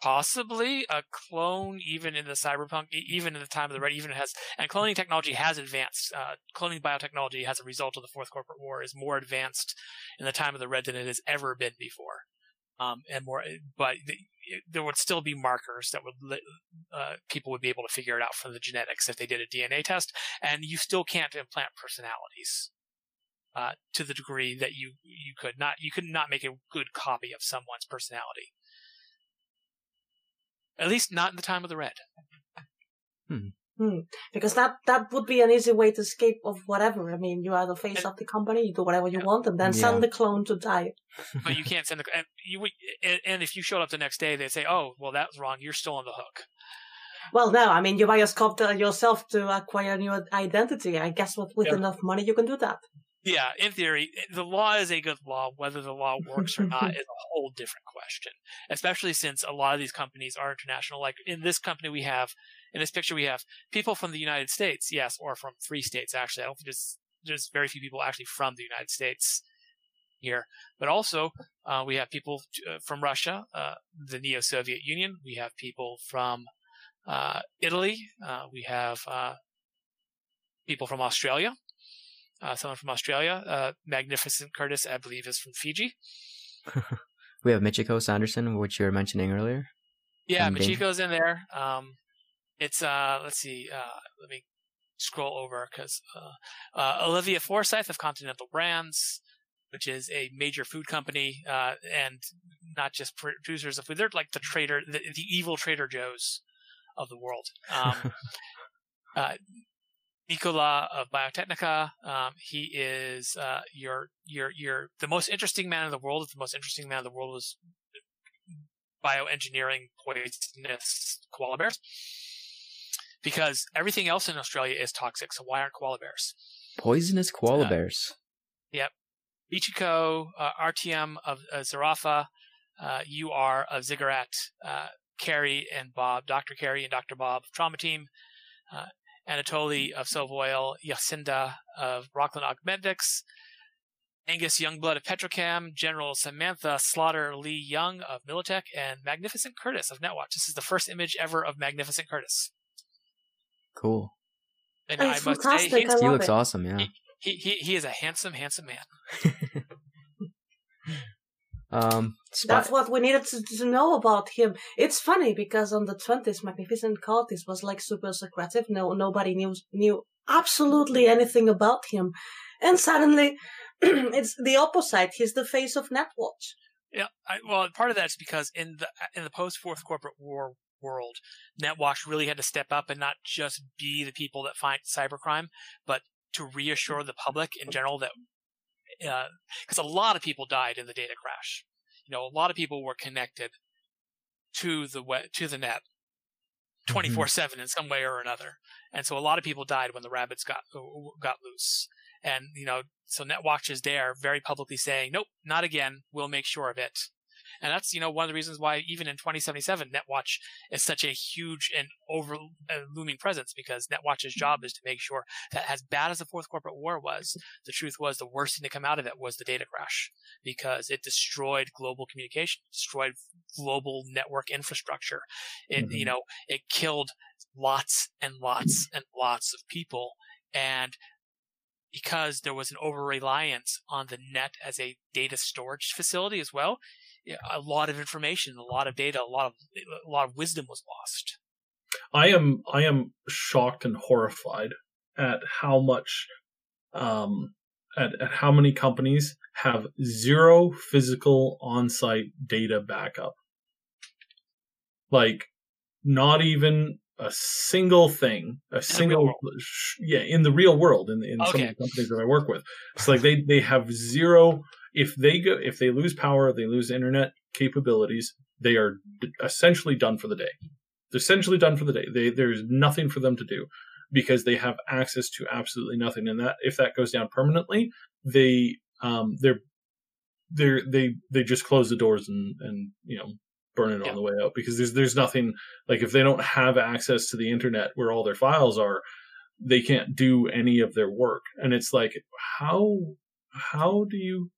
Speaker 4: possibly a clone, even in the cyberpunk, even in the time of the red, even it has, and cloning technology has advanced. Uh, cloning biotechnology, as a result of the Fourth Corporate War, is more advanced in the time of the red than it has ever been before. Um, and more, but the, there would still be markers that would uh, people would be able to figure it out from the genetics if they did a DNA test, and you still can't implant personalities uh, to the degree that you you could not you could not make a good copy of someone's personality. At least not in the time of the red.
Speaker 3: Hmm. Hmm. Because that that would be an easy way to escape of whatever. I mean, you are the face and, of the company, you do whatever you yeah. want, and then yeah. send the clone to die.
Speaker 4: but you can't send the and you and if you showed up the next day, they'd say, "Oh, well, that was wrong. You're still on the hook."
Speaker 3: Well, no, I mean, you buy a sculptor yourself to acquire a new identity. I guess with, with yeah. enough money, you can do that.
Speaker 4: Yeah, in theory, the law is a good law. Whether the law works or not is a whole different question. Especially since a lot of these companies are international. Like in this company, we have in this picture we have people from the United States, yes, or from three states. Actually, I don't think there's there's very few people actually from the United States here. But also, uh, we have people uh, from Russia, uh, the neo-Soviet Union. We have people from uh, Italy. Uh, we have uh, people from Australia uh, someone from Australia. Uh, Magnificent Curtis, I believe, is from Fiji.
Speaker 1: we have Michiko Sanderson, which you were mentioning earlier.
Speaker 4: Yeah, Michiko's in there. Um, it's uh, let's see, uh, let me scroll over because uh, uh, Olivia Forsyth of Continental Brands, which is a major food company, uh, and not just producers of food. They're like the trader, the, the evil Trader Joe's of the world. Um, uh, Nicola of Biotechnica. Um, he is uh, your your your the most interesting man in the world. The most interesting man in the world was bioengineering poisonous koala bears, because everything else in Australia is toxic. So why aren't koala bears?
Speaker 1: Poisonous koala uh, bears.
Speaker 4: Yep. Ichiko, uh, RTM of uh, Zhirafa, uh, UR of Ziggurat, uh, Carrie and Bob, Dr. Carrie and Dr. Bob Trauma Team, uh, Anatoly of Sovoil, Yacinda of Rocklin Augmentics, Angus Youngblood of Petrochem, General Samantha Slaughter Lee Young of Militech, and Magnificent Curtis of Netwatch. This is the first image ever of Magnificent Curtis.
Speaker 1: Cool.
Speaker 4: And I must say, he,
Speaker 1: he looks it. awesome. Yeah.
Speaker 4: He, he he is a handsome, handsome man.
Speaker 1: Um,
Speaker 3: That's what we needed to, to, know about him. It's funny because on the twenties, Magnificent Curtis was like super secretive. No, nobody knew knew absolutely anything about him, and suddenly, it's the opposite. He's the face of Netwatch.
Speaker 4: Yeah, I, well, part of that's because in the in the post Fourth Corporate War world, Netwatch really had to step up and not just be the people that fight cybercrime, but to reassure the public in general that because uh, a lot of people died in the data crash. You know, a lot of people were connected to the web, to the net 24 7 in some way or another. And so a lot of people died when the rabbits got, got loose. And, you know, so NetWatch is there very publicly saying, nope, not again. We'll make sure of it. And that's, you know, one of the reasons why even in 2077, NetWatch is such a huge and over uh, looming presence because NetWatch's job is to make sure that as bad as the fourth corporate war was, the truth was the worst thing to come out of it was the data crash because it destroyed global communication, destroyed global network infrastructure. It, mm-hmm. you know, it killed lots and lots and lots of people. And because there was an over reliance on the net as a data storage facility as well, a lot of information, a lot of data, a lot of a lot of wisdom was lost.
Speaker 2: I am I am shocked and horrified at how much um at, at how many companies have zero physical on-site data backup. Like not even a single thing, a in single yeah, in the real world, in, in okay. some of the companies that I work with. It's like they they have zero. If they go, if they lose power, they lose internet capabilities. They are essentially done for the day. They're essentially done for the day. They, there's nothing for them to do because they have access to absolutely nothing. And that if that goes down permanently, they um they're they they they just close the doors and and you know burn it yeah. on the way out because there's there's nothing like if they don't have access to the internet where all their files are they can't do any of their work and it's like how how do you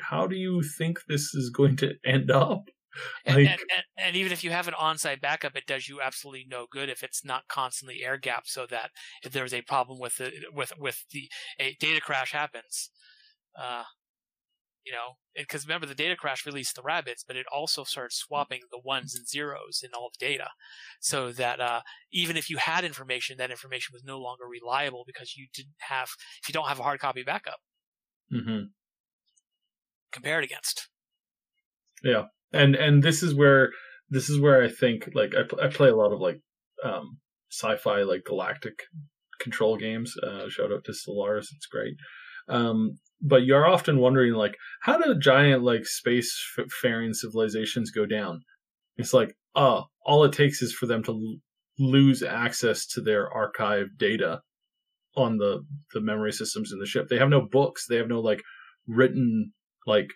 Speaker 2: how do you think this is going to end up
Speaker 4: and, like, and, and, and, even if you have an on-site backup, it does you absolutely no good if it's not constantly air gapped. So that if there's a problem with the with with the a data crash happens, uh, you know, because remember the data crash released the rabbits, but it also started swapping the ones and zeros in all the data, so that uh, even if you had information, that information was no longer reliable because you didn't have if you don't have a hard copy backup.
Speaker 2: Mm-hmm.
Speaker 4: Compared against.
Speaker 2: Yeah, and and this is where this is where I think like I, I play a lot of like um, sci-fi like galactic control games. Uh, shout out to Stellaris, it's great. Um, but you're often wondering like how do giant like space faring civilizations go down it's like uh all it takes is for them to l- lose access to their archive data on the the memory systems in the ship they have no books they have no like written like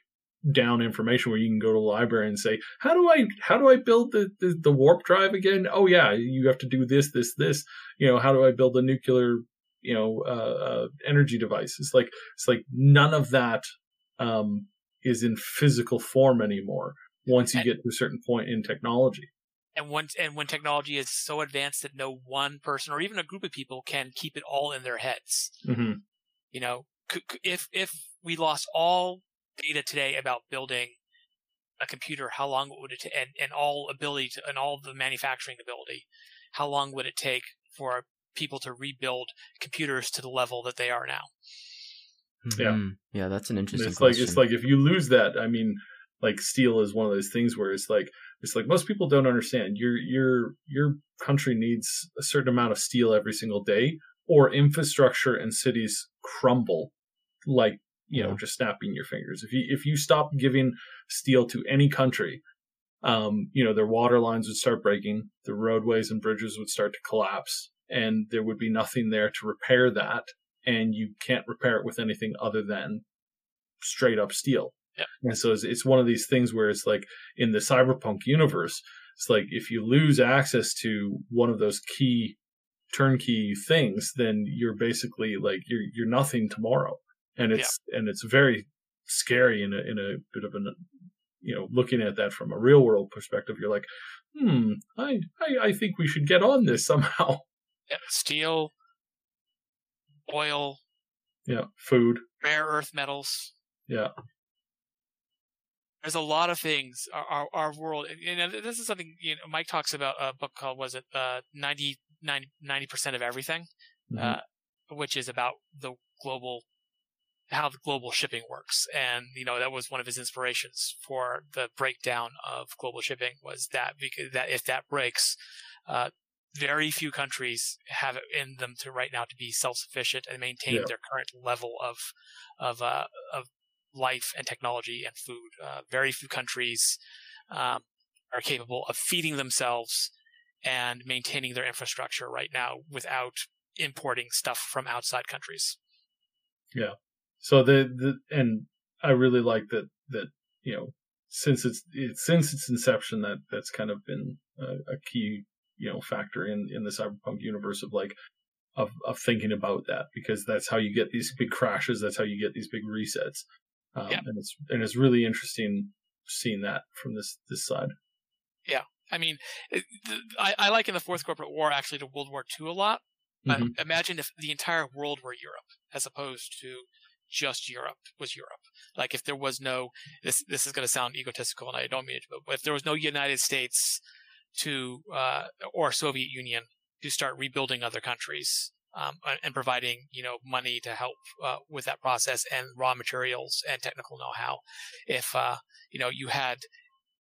Speaker 2: down information where you can go to the library and say how do i how do i build the, the, the warp drive again oh yeah you have to do this this this you know how do i build a nuclear you know uh, uh, energy device. It's like it's like none of that um, is in physical form anymore. Once you and, get to a certain point in technology,
Speaker 4: and once and when technology is so advanced that no one person or even a group of people can keep it all in their heads.
Speaker 2: Mm-hmm.
Speaker 4: You know, if if we lost all data today about building a computer, how long would it t- and, and all ability to, and all the manufacturing ability, how long would it take for people to rebuild computers to the level that they are now.
Speaker 2: Yeah,
Speaker 1: mm-hmm. yeah, that's an interesting.
Speaker 2: It's
Speaker 1: question.
Speaker 2: like it's like if you lose that, I mean, like steel is one of those things where it's like it's like most people don't understand. Your your your country needs a certain amount of steel every single day, or infrastructure and cities crumble like you know just snapping your fingers. If you if you stop giving steel to any country, um, you know their water lines would start breaking, the roadways and bridges would start to collapse, and there would be nothing there to repair that and you can't repair it with anything other than straight up steel
Speaker 4: yeah.
Speaker 2: and so it's, it's one of these things where it's like in the cyberpunk universe it's like if you lose access to one of those key turnkey things then you're basically like you're you're nothing tomorrow and it's yeah. and it's very scary in a in a bit of an you know looking at that from a real world perspective you're like hmm I, I i think we should get on this somehow
Speaker 4: steel, oil,
Speaker 2: yeah, food,
Speaker 4: rare earth metals.
Speaker 2: Yeah.
Speaker 4: There's a lot of things. Our, our, our world, and this is something you know, Mike talks about a book called, was it uh, 90, 90 percent of everything, mm-hmm. uh, which is about the global, how the global shipping works. And, you know, that was one of his inspirations for the breakdown of global shipping was that because that if that breaks, uh, very few countries have it in them to right now to be self-sufficient and maintain yeah. their current level of of uh, of life and technology and food. Uh, very few countries um, are capable of feeding themselves and maintaining their infrastructure right now without importing stuff from outside countries.
Speaker 2: So the, the and I really like that that you know since it's it, since its inception that that's kind of been a, a key you know factor in in the cyberpunk universe of like of of thinking about that because that's how you get these big crashes that's how you get these big resets um,
Speaker 4: Yeah.
Speaker 2: and it's and it's really interesting seeing that from this this side yeah
Speaker 4: I mean, I, I liken the Fourth Corporate War actually to World War II a lot.
Speaker 2: Mhm.
Speaker 4: imagine if the entire world were Europe, as opposed to just Europe was Europe. Like if there was no this this is going to sound egotistical, and I don't mean it, but if there was no United States to uh, or Soviet Union to start rebuilding other countries um, and- providing you know money to help uh, with that process and raw materials and technical know-how, if uh, you know you had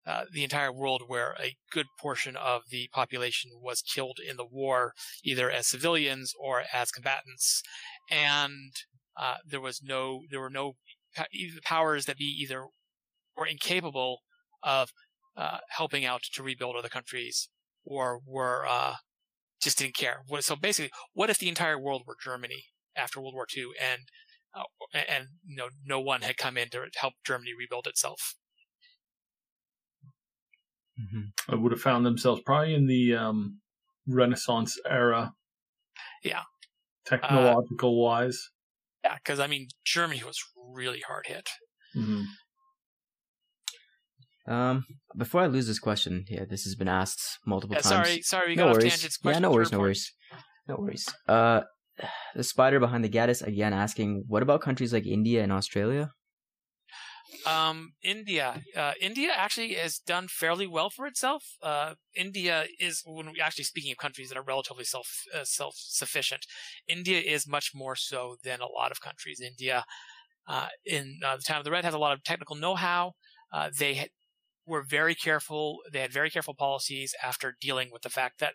Speaker 4: uh, the entire world where a good portion of the population was killed in the war, either as civilians or as combatants, and uh, there was no, there were no either powers that be either were incapable of uh, helping out to rebuild other countries, or were uh, just didn't care. So basically, what if the entire world were Germany after World War II, and uh, and you know no one had come in to help Germany rebuild itself?
Speaker 1: Mm-hmm.
Speaker 2: I would have found themselves probably in the um, Renaissance era.
Speaker 4: Yeah.
Speaker 2: Technological wise.
Speaker 4: Yeah, because I mean, Germany was really hard hit.
Speaker 2: hmm
Speaker 1: Um, before I lose this question, yeah, this has been asked multiple
Speaker 4: Yeah,
Speaker 1: times.
Speaker 4: sorry, sorry, we
Speaker 1: no
Speaker 4: got off
Speaker 1: worries.
Speaker 4: tangents.
Speaker 1: Yeah, no worries, no worries, no worries. Uh, the spider behind the Gaddis again asking, what about countries like India and Australia?
Speaker 4: Um, India, uh, India actually has done fairly well for itself. Uh, India is when we actually speaking of countries that are relatively self uh, self sufficient. India is much more so than a lot of countries. India, uh, in uh, the time of the Red, has a lot of technical know how. Uh, they had, were very careful. They had very careful policies after dealing with the fact that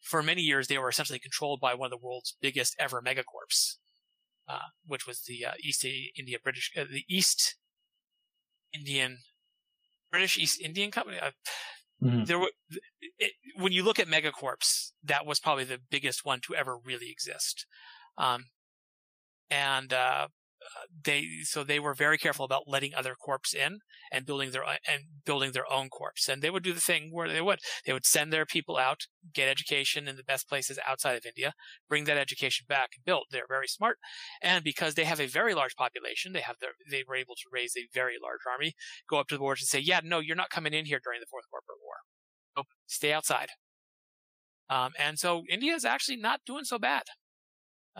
Speaker 4: for many years they were essentially controlled by one of the world's biggest ever megacorps, uh, which was the uh, East India British, uh, the East Indian, British East Indian Company. Uh,
Speaker 2: Mhm.
Speaker 4: There were, it, when you look at megacorps, that was probably the biggest one to ever really exist. Um, and uh, they so they were very careful about letting other corps in and building their and building their own corps. And they would do the thing where they would they would send their people out, get education in the best places outside of India, bring that education back and build. They're very smart, and because they have a very large population, they have their they were able to raise a very large army. Go up to the borders and say, "Yeah, no, you're not coming in here during the Fourth Corporate War. Nope, stay outside." Um, and so India is actually not doing so bad.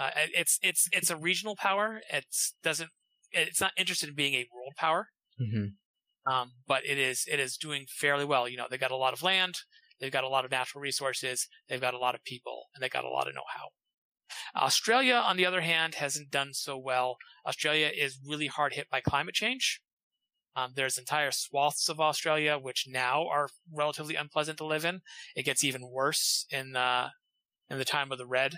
Speaker 4: Uh, it's it's it's a regional power. It's doesn't it's not interested in being a world power.
Speaker 1: Mm-hmm.
Speaker 4: Um, but it is it is doing fairly well. You know, they've got a lot of land, they've got a lot of natural resources, they've got a lot of people, and they've got a lot of know-how. Australia, on the other hand, hasn't done so well. Australia is really hard hit by climate change. Um, there's entire swaths of Australia which now are relatively unpleasant to live in. It gets even worse in uh, in the time of the red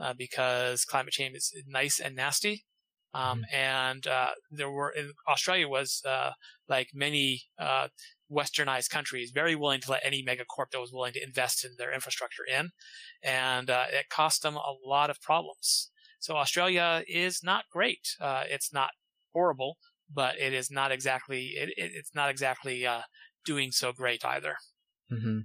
Speaker 4: uh, because climate change is nice and nasty. Um, and uh, there were in Australia was uh, like many uh, westernized countries very willing to let any megacorp that was willing to invest in their infrastructure in, and uh, it cost them a lot of problems. So Australia is not great. Uh, it's not horrible, but it is not exactly it, it, it's not exactly uh, doing so great either.
Speaker 1: Mm-hmm.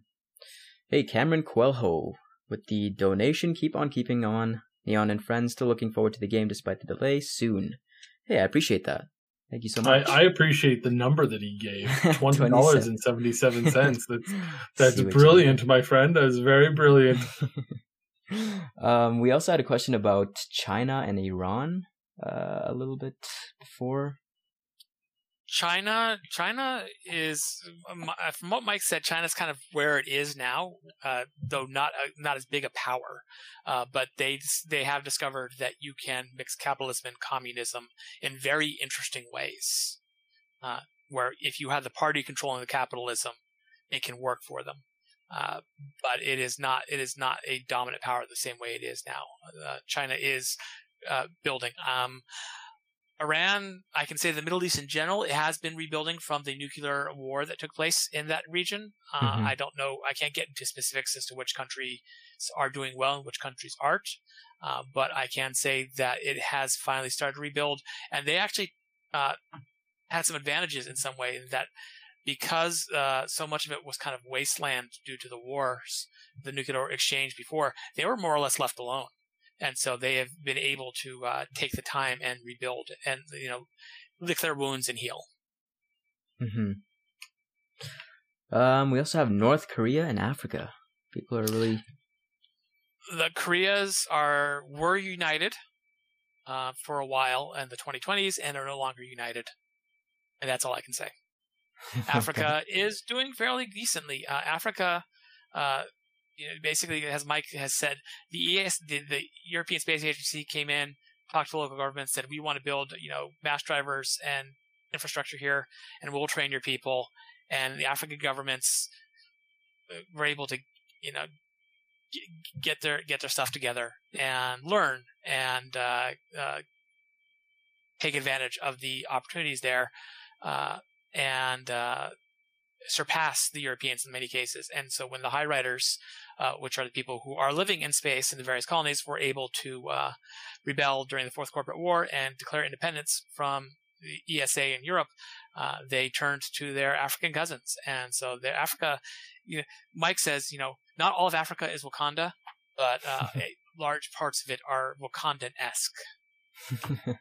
Speaker 1: Hey, Cameron Quelho, with the donation, keep on keeping on. Neon and friends still looking forward to the game despite the delay. Soon. Hey, I appreciate that. Thank you so much.
Speaker 2: I appreciate the number that he gave twenty dollars and seventy seven cents. That's that's
Speaker 1: See what you
Speaker 2: brilliant, my friend. That is very brilliant.
Speaker 1: um, we also had a question about China and Iran uh, a little bit before.
Speaker 4: China, China is uh, from what Mike said. China's kind of where it is now, uh, though not a, not as big a power. Uh, but they they have discovered that you can mix capitalism and communism in very interesting ways. Uh, where if you have the party controlling the capitalism, it can work for them. Uh, but it is not it is not a dominant power the same way it is now. Uh, China is uh, building. Um, Iran, I can say the Middle East in general, it has been rebuilding from the nuclear war that took place in that region. Uh,
Speaker 1: Mhm.
Speaker 4: I don't know, I can't get into specifics as to which countries are doing well and which countries aren't. Uh, but I can say that it has finally started to rebuild, and they actually uh, had some advantages in some way in that because uh, so much of it was kind of wasteland due to the wars, the nuclear exchange before, they were more or less left alone. And so they have been able to uh, take the time and rebuild and, you know, lick their wounds and heal.
Speaker 1: Mm-hmm. Um, we also have North Korea and Africa. People are really
Speaker 4: the Koreas are were united uh, for a while in the 2020s and are no longer united, and that's all I can say. Africa is doing fairly decently. Uh, Africa, uh, you know, basically, as Mike has said, the the, the European Space Agency came in, talked to local governments, said we want to build, you know, mass drivers and infrastructure here, and we'll train your people. And the African governments uh, were able to, you know, get their get their stuff together and learn and uh, uh, take advantage of the opportunities there. Uh, and uh, surpass the Europeans in many cases. And so when the High Riders, uh, which are the people who are living in space in the various colonies, were able to uh, rebel during the Fourth Corporate War and declare independence from the ESA in Europe, uh, they turned to their African cousins. And so the Africa, you know, Mike says, you know, not all of Africa is Wakanda, but uh, large parts of it are Wakandan-esque.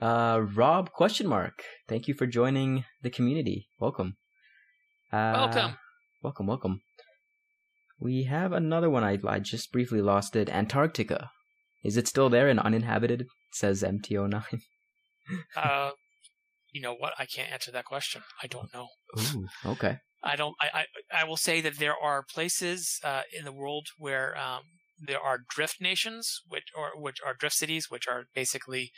Speaker 1: Uh, Rob question mark. Thank you for joining the community. Welcome.
Speaker 4: Uh, welcome.
Speaker 1: Welcome, welcome. We have another one. I I just briefly lost it. Antarctica. Is it still there and uninhabited? says MTO9.
Speaker 4: uh, you know what? I can't answer that question. I don't know.
Speaker 1: Ooh, okay.
Speaker 4: I don't. I I, I will say that there are places uh, in the world where um, there are drift nations, which or which are drift cities, which are basically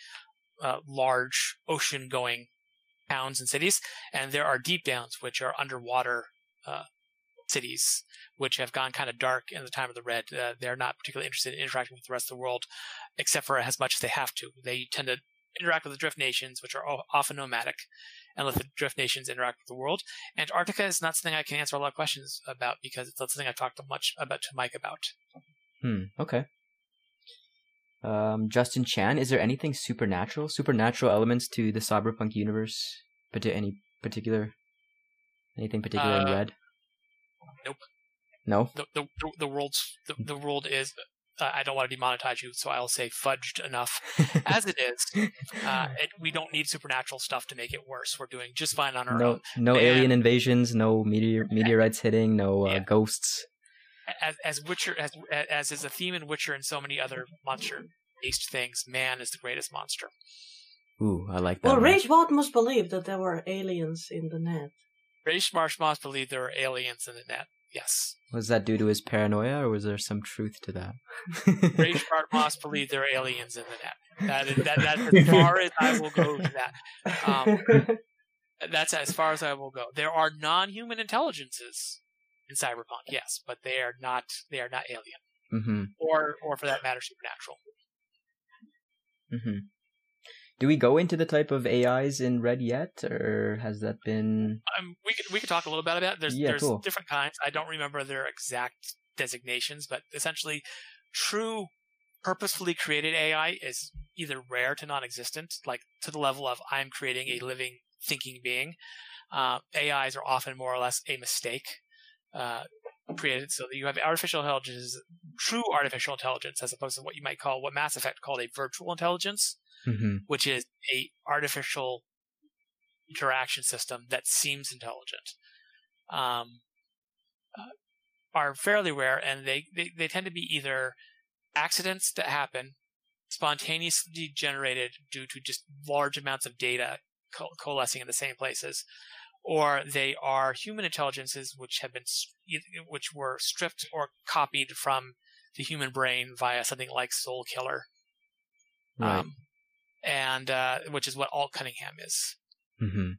Speaker 4: uh, large ocean going towns and cities, and there are deep downs, which are underwater uh, cities, which have gone kind of dark in the time of the red. Uh, they're not particularly interested in interacting with the rest of the world, except for as much as they have to. They tend to interact with the drift nations, which are often nomadic, and let the drift nations interact with the world. Antarctica is not something I can answer a lot of questions about because it's not something I've talked much about to Mike about.
Speaker 1: Hmm. Okay. Um, Justin Chan, is there anything supernatural, supernatural elements to the cyberpunk universe? But to any particular, anything particular uh, in red?
Speaker 4: Nope.
Speaker 1: No.
Speaker 4: The the the world's the, the world is. Uh, I don't want to demonetize you, so I'll say fudged enough as it is. Uh, it, we don't need supernatural stuff to make it worse. We're doing just fine on our
Speaker 1: no,
Speaker 4: own.
Speaker 1: No and, alien invasions, no meteor meteorites hitting, no uh, yeah. ghosts
Speaker 4: as as Witcher as as is a theme in Witcher and so many other monster based things, man is the greatest monster.
Speaker 1: Ooh, I like that.
Speaker 3: Well, Rache Bartmoss must believe that there were aliens in the net.
Speaker 4: Rache Bartmoss must believe there were aliens in the net. Yes.
Speaker 1: Was that due to his paranoia, or was there some truth to that?
Speaker 4: Rache Bartmoss believe there are aliens in the net. That is that, that's as far as I will go to that. Um, that's as far as I will go. There are non-human intelligences in cyberpunk, yes, but they are not they are not alien,
Speaker 1: mm-hmm.
Speaker 4: or or for that matter, supernatural.
Speaker 1: Mm-hmm. Do we go into the type of AIs in Red yet, or has that been?
Speaker 4: Um, we could we could talk a little bit about it. There's yeah, there's cool. different kinds. I don't remember their exact designations, but essentially, true purposefully created AI is either rare to non-existent, like to the level of I'm creating a living thinking being. Uh, AIs are often more or less a mistake. Uh, created so that you have artificial intelligence, true artificial intelligence, as opposed to what you might call what Mass Effect called a virtual intelligence,
Speaker 1: mm-hmm.
Speaker 4: which is a artificial interaction system that seems intelligent. Um, uh, are fairly rare, and they, they they tend to be either accidents that happen, spontaneously generated due to just large amounts of data co- coalescing in the same places, or they are human intelligences which have been which were stripped or copied from the human brain via something like Soul Killer,
Speaker 1: right. um,
Speaker 4: and uh, which is what Alt Cunningham is.
Speaker 1: Mm-hmm.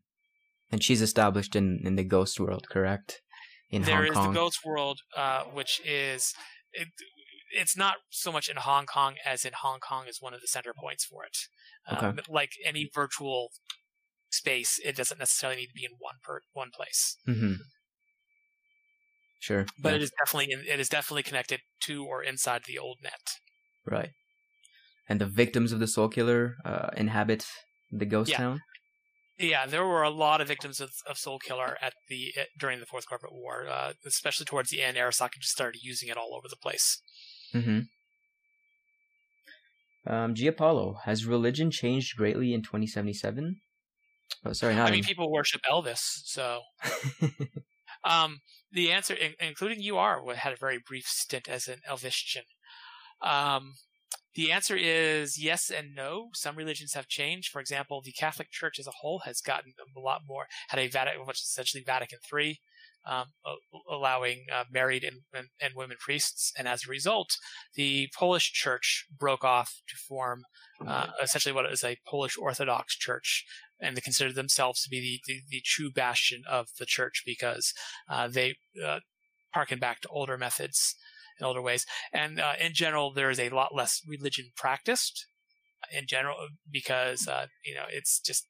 Speaker 1: And she's established in in the ghost world, correct?
Speaker 4: In there Hong is Kong. the ghost world, uh, which is. It, it's not so much in Hong Kong as in Hong Kong is one of the center points for it.
Speaker 1: Okay. Um,
Speaker 4: like any virtual space, it doesn't necessarily need to be in one per one place.
Speaker 1: Mm-hmm. Sure.
Speaker 4: but
Speaker 1: yeah.
Speaker 4: it is definitely it is definitely connected to or inside the old net.
Speaker 1: right. And the victims of the Soul Killer uh, inhabit the ghost
Speaker 4: Yeah.
Speaker 1: town.
Speaker 4: Yeah, there were a lot of victims of, of Soul Killer at the eh, during the Fourth Corporate War, uh, especially towards the end. Arasaka just started using it all over the place.
Speaker 1: Mm-hmm. Um, G Apollo has religion changed greatly in 2077? Oh, sorry, not
Speaker 4: I mean,
Speaker 1: in-
Speaker 4: people worship Elvis, so um, the answer, in- including you, are had a very brief stint as an Elvishtian. Um, the answer is yes and no. Some religions have changed. For example, the Catholic Church as a whole has gotten a lot more, had a Vatican, which is essentially Vatican III, um, allowing uh, married and, and, and women priests. And as a result, the Polish Church broke off to form uh, essentially what is a Polish Orthodox Church, and they consider themselves to be the, the, the true bastion of the church because uh, they uh, harken back to older methods and older ways. And uh, in general, there is a lot less religion practiced in general because uh, you know it's just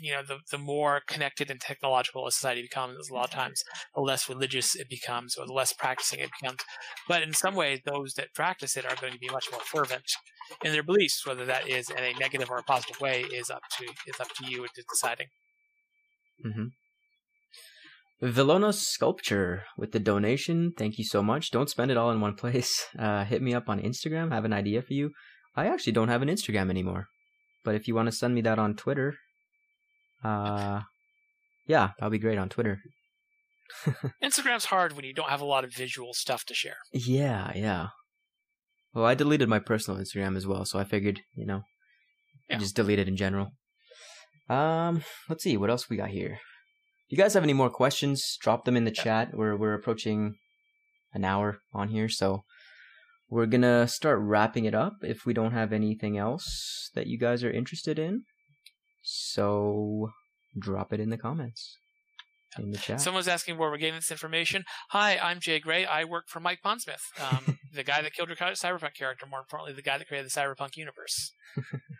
Speaker 4: you know the the more connected and technological a society becomes, a lot of times the less religious it becomes or the less practicing it becomes. But in some ways, those that practice it are going to be much more fervent in their beliefs. Whether that is in a negative or a positive way is up to is up to you to deciding.
Speaker 1: Mm-hmm. Villona's sculpture with the donation. Thank you so much. Don't spend it all in one place. Uh, hit me up on Instagram. Have an idea for you. I actually don't have an Instagram anymore, but if you want to send me that on Twitter, uh, yeah, that'll be great on Twitter.
Speaker 4: Instagram's hard when you don't have a lot of visual stuff to share.
Speaker 1: Yeah, yeah. Well, I deleted my personal Instagram as well, so I figured, you know,
Speaker 4: Yeah.
Speaker 1: just delete it in general. Um, let's see what else we got here. You guys have any more questions, drop them in the chat. We're we're approaching an hour on here, so we're gonna start wrapping it up if we don't have anything else that you guys are interested in. So drop it in the comments in the chat.
Speaker 4: Someone's asking where we're getting this information. Hi, I'm Jay Gray. I work for Mike Pondsmith, um, the guy that killed your cyberpunk character. More importantly, the guy that created the cyberpunk universe.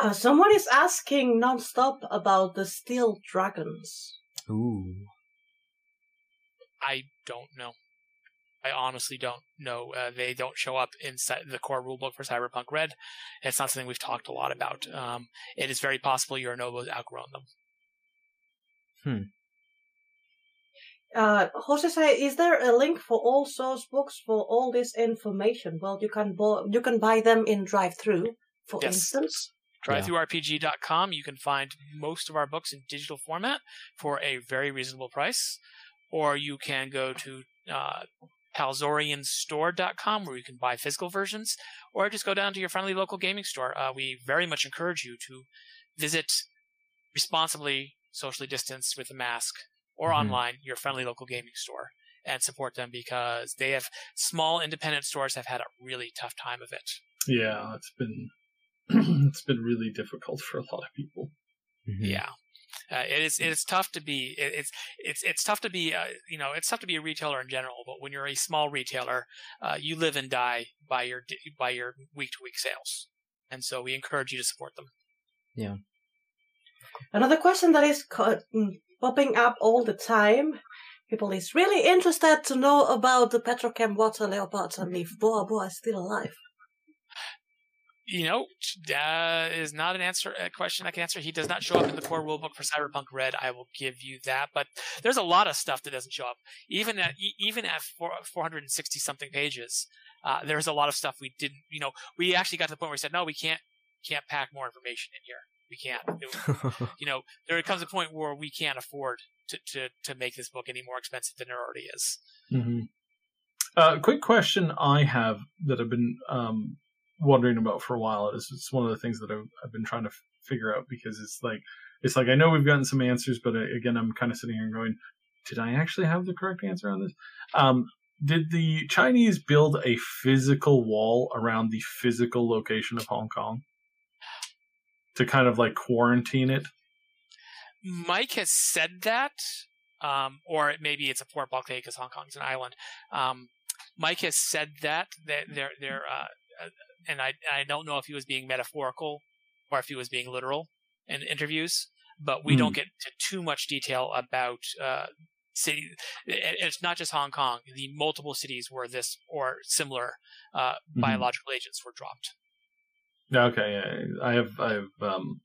Speaker 3: Uh, someone is asking nonstop about the steel dragons.
Speaker 1: Ooh.
Speaker 4: I don't know. I honestly don't know. Uh, they don't show up inside the core rulebook for Cyberpunk Red. It's not something we've talked a lot about. Um, it is very possible Yorinobu's outgrown them. Hmm.
Speaker 3: Uh, Jose say, is there a link for all source books for all this information? Well, you can bo- you can buy them in DriveThru, for
Speaker 4: Yes.
Speaker 3: instance.
Speaker 4: DriveThruRPG.com. You can find most of our books in digital format for a very reasonable price, or you can go to uh, TalsorianStore.com where you can buy physical versions, or just go down to your friendly local gaming store. Uh, we very much encourage you to visit responsibly, socially distanced with a mask, or
Speaker 1: Mhm.
Speaker 4: online your friendly local gaming store and support them because they have small independent stores have had a really tough time of it.
Speaker 2: Yeah, it's been it's been really difficult for a lot of people.
Speaker 1: Mhm.
Speaker 4: Yeah. Uh, it is. It is tough to be. It, it's. It's. It's tough to be. Uh, you know, it's tough to be a retailer in general. But when you're a small retailer, uh, you live and die by your by your week to week sales, and so we encourage you to support them. Yeah.
Speaker 3: Another question that is co- mm, popping up all the time. People is really interested to know about the Petrochem water leopards and if Boa Boa is still alive.
Speaker 4: You know, uh, is not an answer a question I can answer. He does not show up in the core rulebook for Cyberpunk Red. I will give you that. But there's a lot of stuff that doesn't show up, even at even at 460 something pages. Uh, there's a lot of stuff we didn't. You know, we actually got to the point where we said, no, we can't can't pack more information in here. We can't. It- you know, there comes a point where we can't afford to, to, to make this book any more expensive than it already is.
Speaker 2: Mm-hmm. Uh, quick question I have that I've been um, wondering about for a while is it's one of the things that I've, I've been trying to f- figure out because it's like it's like I know we've gotten some answers, but I, again I'm kind of sitting here going, did I actually have the correct answer on this? Um, did the Chinese build a physical wall around the physical location of Hong Kong to kind of like quarantine it?
Speaker 4: Mike has said that, um, or maybe it's a port blockade because Hong Kong's an island. Um, Mike has said that that they're they're uh, uh, and I I don't know if he was being metaphorical or if he was being literal in interviews, but we don't get to too much detail about uh, city. and It's not just Hong Kong; the multiple cities where this or similar uh,
Speaker 2: Mhm.
Speaker 4: biological agents were dropped.
Speaker 2: Okay, I have, I have, um,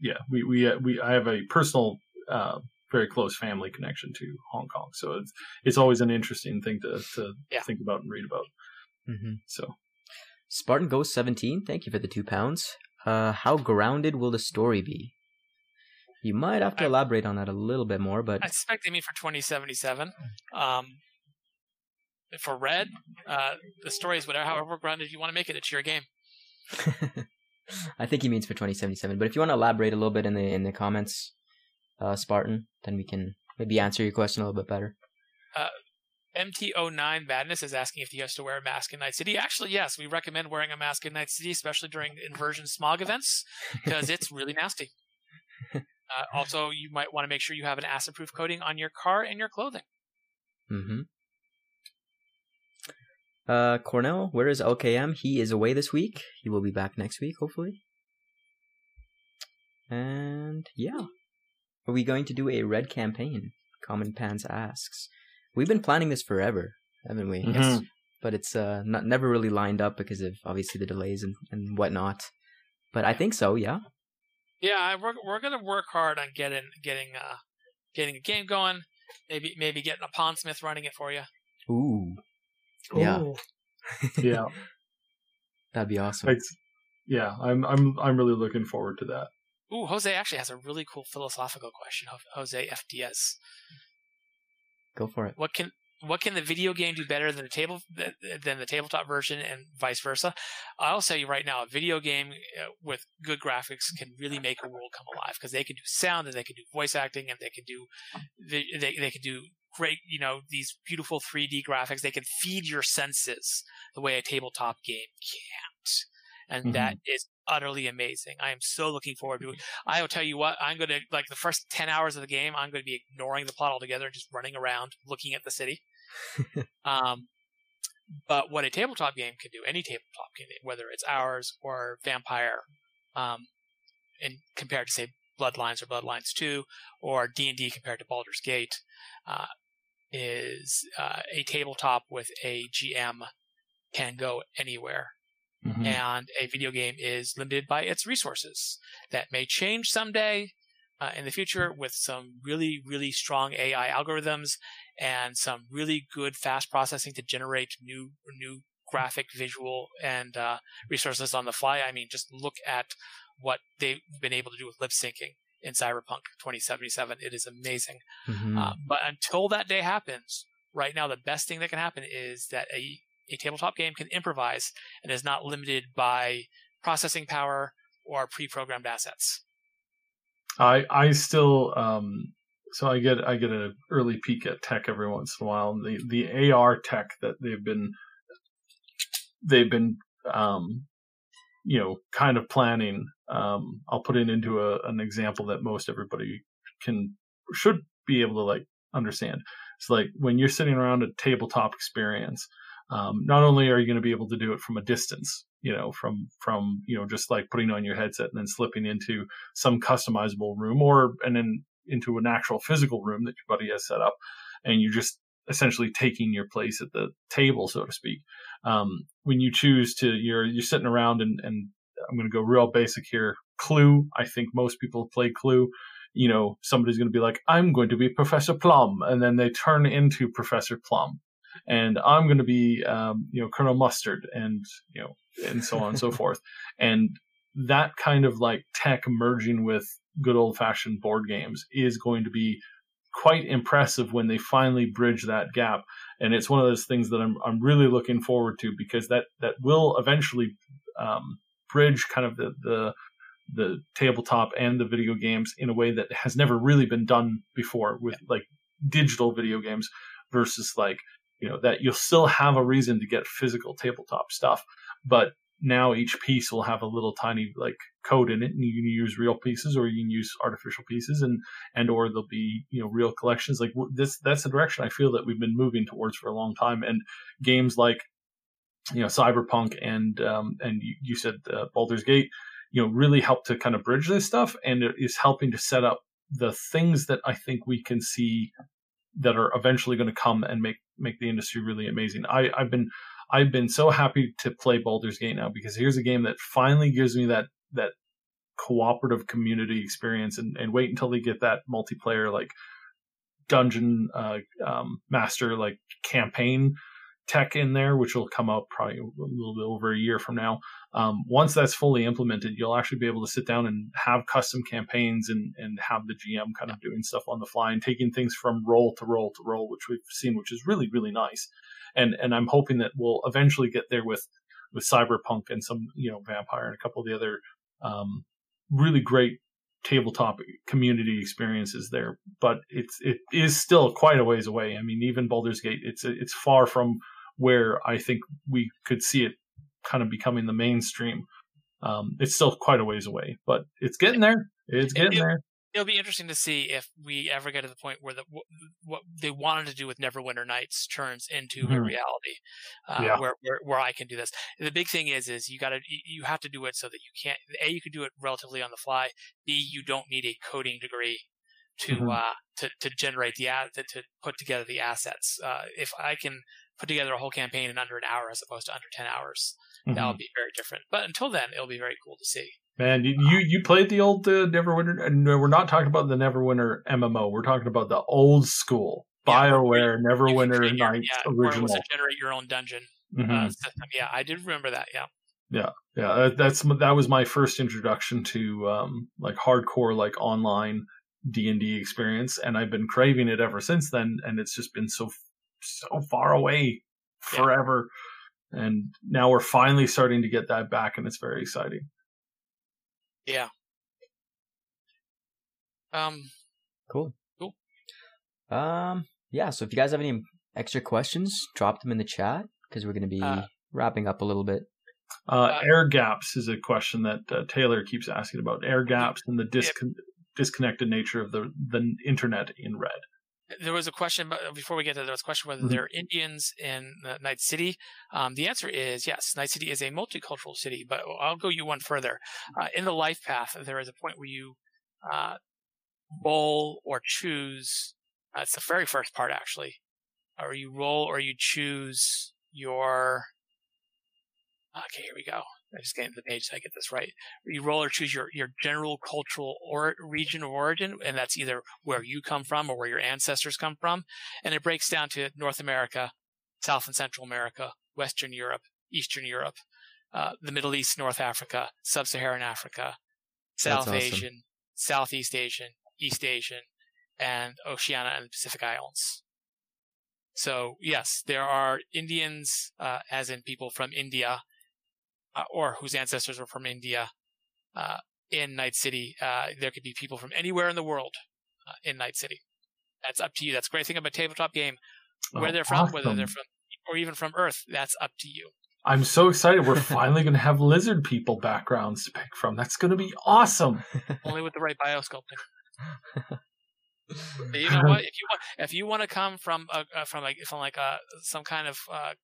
Speaker 2: yeah, we, we, uh, we, I have a personal, uh, very close family connection to Hong Kong, so it's, it's always an interesting thing to, to
Speaker 4: Yeah.
Speaker 2: think about and read about.
Speaker 1: Mm-hmm.
Speaker 2: So,
Speaker 1: Spartan Ghost 17, thank you for the two pounds. Uh, how grounded will the story be? You might have to
Speaker 4: I-
Speaker 1: elaborate on that a little bit more, but
Speaker 4: I suspect they mean for 2077. Um, for Red, uh, the story is whatever, however grounded you want to make it. It's your game.
Speaker 1: I think he means for 2077. But if you want to elaborate a little bit in the in the comments, uh, Spartan, then we can maybe answer your question a little bit better.
Speaker 4: MT09 Madness is asking if he has to wear a mask in Night City. Actually, yes, we recommend wearing a mask in Night City, especially during inversion smog events, because it's really nasty. Uh, also, you might want to make sure you have an acid-proof coating on your car and your clothing.
Speaker 1: Mm-hmm. Uh, Cornell, where is LKM? He is away this week. He will be back next week, hopefully. And yeah, are we going to do a red campaign? Common Pants asks. We've been planning this forever, haven't we?
Speaker 2: Mhm.
Speaker 1: But it's uh not never really lined up because of obviously the delays and, and whatnot. But I think so, yeah.
Speaker 4: Yeah, I- we're we're gonna work hard on getting getting uh getting a game going. Maybe maybe getting a Pondsmith running it for you.
Speaker 1: Ooh, Yeah.
Speaker 3: Ooh.
Speaker 2: yeah,
Speaker 1: that'd be awesome.
Speaker 2: it's, yeah, I'm, I'm, I'm really looking forward to that.
Speaker 4: Ooh, Jose actually has a really cool philosophical question. Ho- Jose FDS.
Speaker 1: Go for it.
Speaker 4: What can what can the video game do better than the table than the tabletop version, and vice versa? I'll tell you right now, a video game uh, with good graphics can really make a world come alive because they can do sound and they can do voice acting and they can do they they, they can do great you know these beautiful 3D graphics. They can feed your senses the way a tabletop game can't. And that is utterly amazing. I am so looking forward to it. I will tell you what, I'm going to, like the first 10 hours of the game, I'm going to be ignoring the plot altogether and just running around looking at the city. um, but what a tabletop game can do, any tabletop game, whether it's ours or Vampire, um, and compared to say Bloodlines or Bloodlines 2 or D&D compared to Baldur's Gate, uh, is uh, a tabletop with a GM can go anywhere
Speaker 2: Mhm.
Speaker 4: and a video game is limited by its resources. That may change someday uh, in the future with some really, really strong AI algorithms and some really good fast processing to generate new, new graphic, visual, and uh, resources on the fly. I mean, just look at what they've been able to do with lip syncing in Cyberpunk 2077. It is amazing.
Speaker 1: Mhm.
Speaker 4: Uh, but until that day happens, right now the best thing that can happen is that a, a tabletop game can improvise and is not limited by processing power or pre-programmed assets.
Speaker 2: I I still um so I get I get an early peek at tech every once in a while. The the AR tech that they've been they've been um you know kind of planning. Um, I'll put it into a, an example that most everybody can should be able to like understand. It's like when you're sitting around a tabletop experience. Um, not only are you going to be able to do it from a distance, you know, from from you know just like putting on your headset and then slipping into some customizable room or and then into an actual physical room that your buddy has set up and you're just essentially taking your place at the table so to speak. Um, when you choose to you're you're sitting around and, and i'm going to go real basic here. Clue i think most people play clue. You know somebody's going to be like i'm going to be professor plum and then they turn into professor plum and i'm going to be um, you know colonel mustard and you know and so on and so forth and that kind of like tech merging with good old fashioned board games is going to be quite impressive when they finally bridge that gap. And it's one of those things that I'm I'm really looking forward to because that that will eventually um, bridge kind of the the the tabletop and the video games in a way that has never really been done before with like digital video games versus like you know that you'll still have a reason to get physical tabletop stuff but now each piece will have a little tiny like code in it and you can use real pieces or you can use artificial pieces and and or there'll be you know real collections. Like this that's the direction i feel that we've been moving towards for a long time and games like you know cyberpunk and um and you, you said uh, baldur's gate you know really help to kind of bridge this stuff and it is helping to set up the things that I think we can see that are eventually going to come and make make the industry really amazing. I, I've been I've been so happy to play Baldur's Gate now because here's a game that finally gives me that that cooperative community experience and, and wait until they get that multiplayer like dungeon uh, um, master like campaign tech in there, which will come out probably a little bit over a year from now. Um, once that's fully implemented, you'll actually be able to sit down and have custom campaigns and, and have the GM kind of doing stuff on the fly and taking things from role to role to role, which we've seen, which is really, really nice. And, and I'm hoping that we'll eventually get there with, with Cyberpunk and some, you know, Vampire and a couple of the other, um, really great tabletop community experiences there, but it's it is still quite a ways away. I mean, even Baldur's Gate, it's it's far from where I think we could see it kind of becoming the mainstream. Um, it's still quite a ways away, but it's getting there. It's getting
Speaker 4: it'll,
Speaker 2: there.
Speaker 4: It'll be interesting to see if we ever get to the point where the what they wanted to do with Neverwinter Nights turns into mm-hmm. a reality, uh, yeah. where, where where I can do this. The big thing is is you got to you have to do it so that you can't a you can do it relatively on the fly. B you don't need a coding degree to mm-hmm. uh to to generate the ad to, to put together the assets. Uh, if I can put together a whole campaign in under an hour as opposed to under 10 hours. Mm-hmm. That'll be very different. But until then, it'll be very cool to see.
Speaker 2: Man, you you played the old uh, Neverwinter, and we're not talking about the Neverwinter MMO. We're talking about the old school yeah, Bioware Neverwinter Nights
Speaker 4: yeah,
Speaker 2: original.
Speaker 4: to generate your own dungeon mm-hmm. uh. Yeah, I did remember that. Yeah.
Speaker 2: Yeah, yeah, that's that was my first introduction to um, like hardcore, like online D and D experience, and I've been craving it ever since then. And it's just been so so far away forever. Yeah. And now we're finally starting to get that back, and it's very exciting.
Speaker 4: Yeah. Um.
Speaker 1: Cool.
Speaker 4: Cool.
Speaker 1: Um. Yeah. So if you guys have any extra questions, drop them in the chat because we're going to be uh, wrapping up a little bit.
Speaker 2: Uh, uh, air gaps is a question that uh, Taylor keeps asking about. Air gaps and the discon- disconnected nature of the the internet in red
Speaker 4: there was a question before we get to there was a question whether mm-hmm. there are Indians in Night City. Um, the answer is yes. Night City is a multicultural city, but I'll go you one further. Uh, in the life path, there is a point where you uh, roll or choose. Uh, it's the very first part actually, or you roll or you choose your. Okay, here we go. I just get into the page so I get this right. You roll or choose your, your general cultural or region of origin, and that's either where you come from or where your ancestors come from. And it breaks down to North America, South and Central America, Western Europe, Eastern Europe, uh, the Middle East, North Africa, Sub-Saharan Africa, South awesome. Asian, Southeast Asian, East Asian, and Oceania and the Pacific Islands. So yes, there are Indians, uh, as in people from India, uh, or whose ancestors were from India uh, in Night City. Uh, there could be people from anywhere in the world uh, in Night City. That's up to you. That's a great thing about a tabletop game. Where oh, they're from, awesome. whether they're from, or even from Earth, that's up to you.
Speaker 2: I'm so excited. We're finally going to have lizard people backgrounds to pick from. That's going to be awesome.
Speaker 4: Only with the right biosculpting. You know what? If you want, if you want to come from a, from like from like a some kind of uh,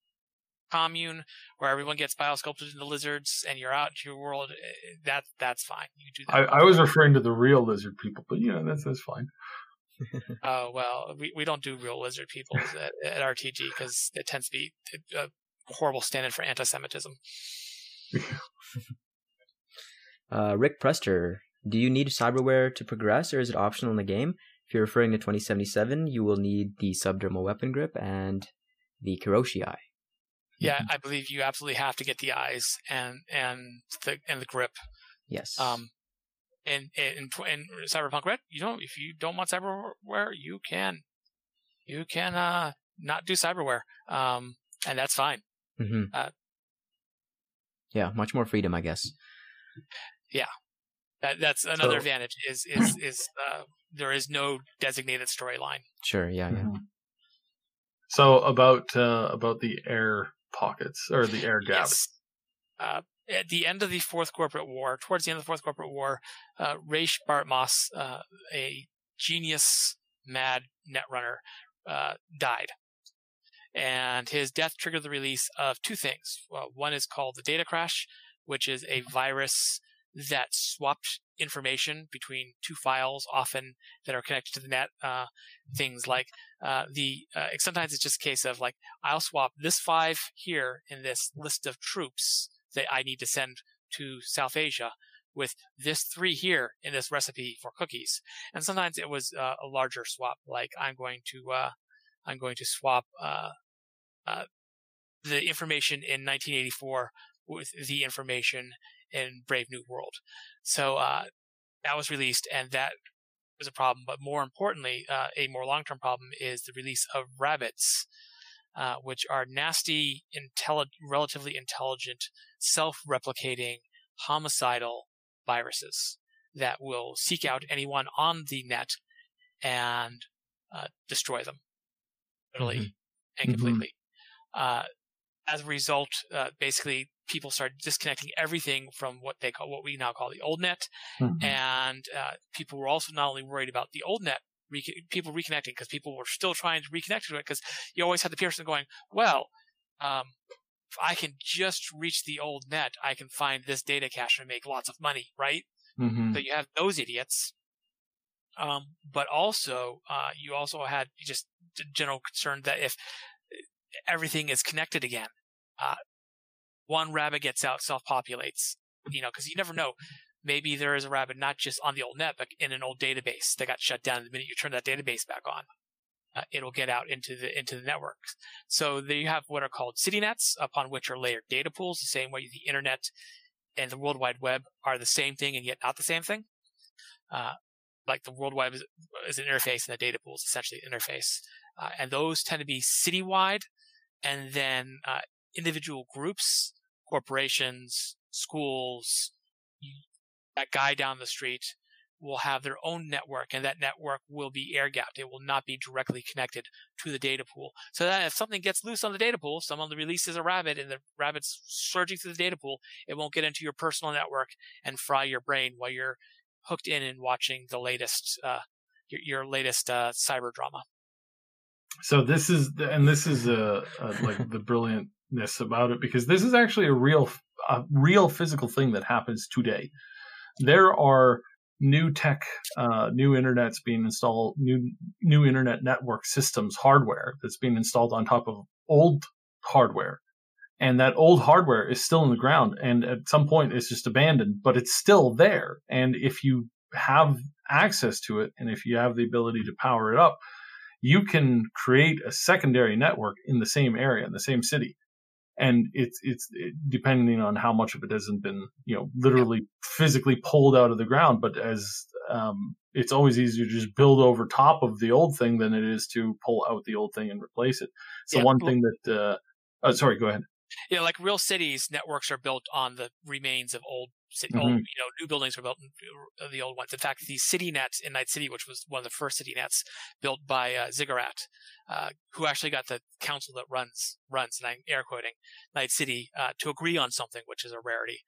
Speaker 4: commune where everyone gets biosculpted into lizards and you're out into your world, eh, that that's fine. You do
Speaker 2: that. I, I was referring to the real lizard people, but you know that's that's fine.
Speaker 4: Oh uh, well, we, we don't do real lizard people at, at RTG because it tends to be a horrible stand-in for anti-Semitism.
Speaker 1: uh, Rick Prester, do you need cyberware to progress, or is it optional in the game? If you're referring to 2077, you will need the subdermal weapon grip and the Kiroshi eye.
Speaker 4: Yeah, I believe you absolutely have to get the eyes and and the and the grip.
Speaker 1: Yes.
Speaker 4: Um, in in in Cyberpunk Red, you don't if you don't want cyberware, you can you can uh not do cyberware. Um, and that's fine.
Speaker 1: Mm-hmm. Uh, yeah, much more freedom, I guess.
Speaker 4: Yeah, that that's another so, advantage. Is is is uh, there is no designated storyline.
Speaker 1: Sure. Yeah. Yeah. Mm-hmm.
Speaker 2: So about uh, about the air pockets or the air gaps.
Speaker 4: Yes. Uh, at the end of the Fourth Corporate War, towards the end of the Fourth Corporate War, uh, Rache Bartmoss, uh, a genius, mad netrunner, uh, died. And his death triggered the release of two things. Well, one is called the data crash, which is a virus that swapped information between two files, often that are connected to the net. Uh, things like uh, the uh, sometimes it's just a case of like I'll swap this five here in this list of troops that I need to send to South Asia with this three here in this recipe for cookies. And sometimes it was uh, a larger swap, like I'm going to uh, I'm going to swap uh, the information in 1984 with the information in Brave New World. So uh, that was released, and that was a problem. But more importantly, uh, a more long-term problem is the release of rabbits, uh, which are nasty, intelli- relatively intelligent, self-replicating, homicidal viruses that will seek out anyone on the net and uh, destroy them, literally mm-hmm. and completely. Mm-hmm. as a result, uh, basically people started disconnecting everything from what they call what we now call the old net, mm-hmm. and uh, people were also not only worried about the old net. Re- people reconnecting because people were still trying to reconnect to it because you always had the person going, well, um, if I can just reach the old net, I can find this data cache and make lots of money, right? Mm-hmm. So you have those idiots. Um, but also, uh, you also had just general concern that if everything is connected again, uh, one rabbit gets out, self populates. You know, because you never know. Maybe there is a rabbit not just on the old net, but in an old database that got shut down. The minute you turn that database back on, uh, it'll get out into the into the network. So there you have what are called city nets, upon which are layered data pools. The same way the internet and the World Wide Web are the same thing and yet not the same thing. Uh, like the World Wide is, is, an interface and the data pool is essentially an interface. Uh, and those tend to be citywide and then uh, individual groups, corporations, schools, that guy down the street will have their own network and that network will be air gapped. It will not be directly connected to the data pool. So that if something gets loose on the data pool, someone releases a rabbit and the rabbit's surging through the data pool, it won't get into your personal network and fry your brain while you're hooked in and watching the latest, uh, your, your latest, uh, cyber drama.
Speaker 2: So this is, the, and this is, uh like the brilliantness about it because this is actually a real, a real physical thing that happens today. There are new tech, uh, new internet's being installed, new new internet network systems hardware that's being installed on top of old hardware, and that old hardware is still in the ground, and at some point it's just abandoned, but it's still there. And if you have access to it, and if you have the ability to power it up, you can create a secondary network in the same area, in the same city and it's it's it, depending on how much of it hasn't been you know literally physically pulled out of the ground but as um, it's always easier to just build over top of the old thing than it is to pull out the old thing and replace it so yeah. one thing that uh, oh, sorry go ahead
Speaker 4: yeah like real cities networks are built on the remains of old mm-hmm. old, you know, new buildings were built in uh, the old ones. In fact, the city nets in Night City, which was one of the first city nets built by uh, Ziggurat, uh, who actually got the council that runs runs, and I'm air quoting Night City uh, to agree on something, which is a rarity,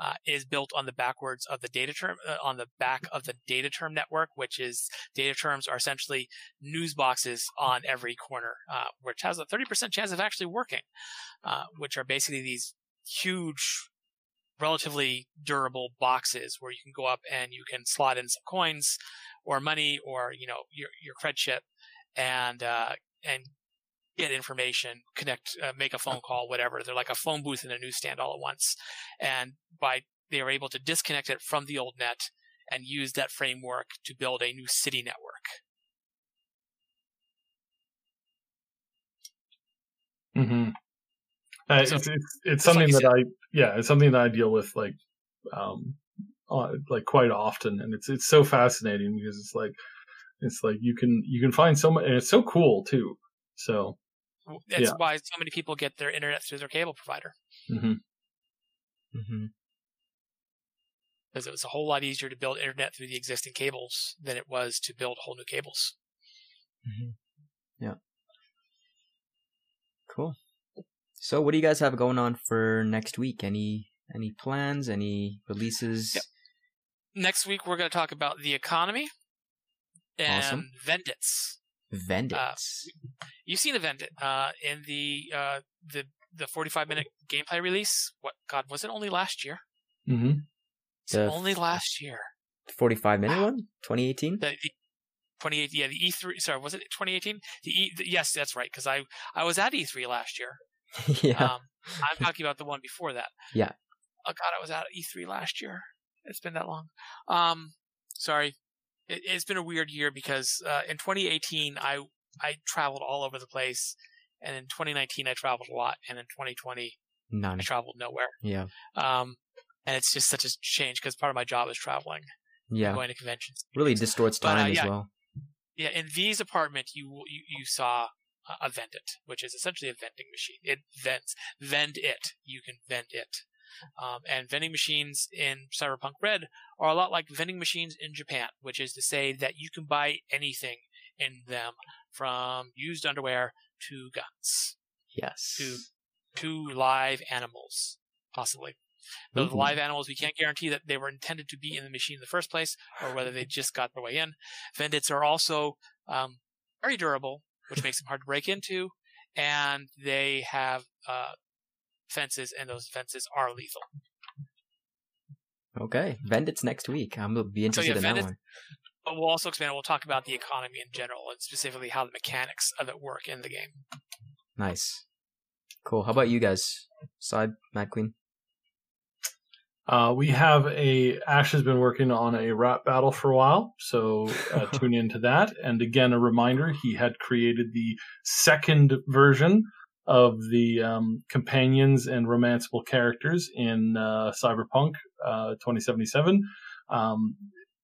Speaker 4: uh, is built on the backwards of the data term uh, on the back of the data term network, which is data terms are essentially news boxes on every corner, which has a 30% chance of actually working, which are basically these huge relatively durable boxes where you can go up and you can slot in some coins or money or you know your your cred chip and uh, and get information, connect, uh, make a phone call, whatever. They're like a phone booth in a newsstand all at once, and by they are able to disconnect it from the old net and use that framework to build a new city network.
Speaker 2: Mm-hmm. Uh, so, it's, it's, it's something like that I yeah it's something that I deal with like um uh, like quite often and it's it's so fascinating because it's like it's like you can you can find so much and it's so cool too so
Speaker 4: that's yeah. why so many people get their internet through their cable provider mm-hmm. Mm-hmm. because it was a whole lot easier to build internet through the existing cables than it was to build whole new cables
Speaker 1: mm-hmm. yeah cool so, what do you guys have going on for next week? Any any plans? Any releases? Yep.
Speaker 4: Next week, we're going to talk about the economy and awesome. Vendits.
Speaker 1: Vendits. Uh,
Speaker 4: you've seen the Vendit uh, in the uh, the the 45 minute gameplay release. What God was it? Only last year.
Speaker 2: Mm-hmm.
Speaker 4: It's
Speaker 1: The-
Speaker 4: only last year.
Speaker 1: 45 minute one? 2018?
Speaker 4: The, the 28, yeah, the E3. Sorry, was it 2018? The E. The, yes, that's right. Because I I was at E3 last year.
Speaker 1: yeah.
Speaker 4: Um, I'm talking about the one before that.
Speaker 1: Yeah.
Speaker 4: Oh God, I was out at E3 last year. It's been that long. Um, sorry. It, it's been a weird year because uh, in 2018 I I traveled all over the place, and in 2019 I traveled a lot, and in 2020
Speaker 1: None.
Speaker 4: I traveled nowhere.
Speaker 1: Yeah.
Speaker 4: Um, and it's just such a change because part of my job is traveling,
Speaker 1: Yeah.
Speaker 4: going to conventions.
Speaker 1: Really distorts
Speaker 4: But, uh,
Speaker 1: time as well.
Speaker 4: Yeah, in V's apartment, you you, you saw uh, a Vendit, which is essentially a vending machine. It vends, vend it. You can vend it. Um, and vending machines in Cyberpunk Red are a lot like vending machines in Japan, which is to say that you can buy anything in them, from used underwear to guns
Speaker 1: Yes.
Speaker 4: to to live animals, possibly. Those
Speaker 1: Ooh.
Speaker 4: live animals, we can't guarantee that they were intended to be in the machine in the first place, or whether they just got their way in. Vendits are also um, very durable, which makes them hard to break into, and they have uh, fences, and those fences are lethal.
Speaker 1: Okay. Vendits next week. I'm to be interested
Speaker 4: yeah,
Speaker 1: in that one.
Speaker 4: But we'll also expand. We'll talk about the economy in general, and specifically how the mechanics of it work in the game.
Speaker 1: Nice. Cool. How about you guys? Side, Mad Queen?
Speaker 2: Uh, we have a Ash has been working on a rap battle for a while, so uh, tune into that. And again, a reminder: he had created the second version of the um, companions and romanceable characters in uh, Cyberpunk uh, 2077 um,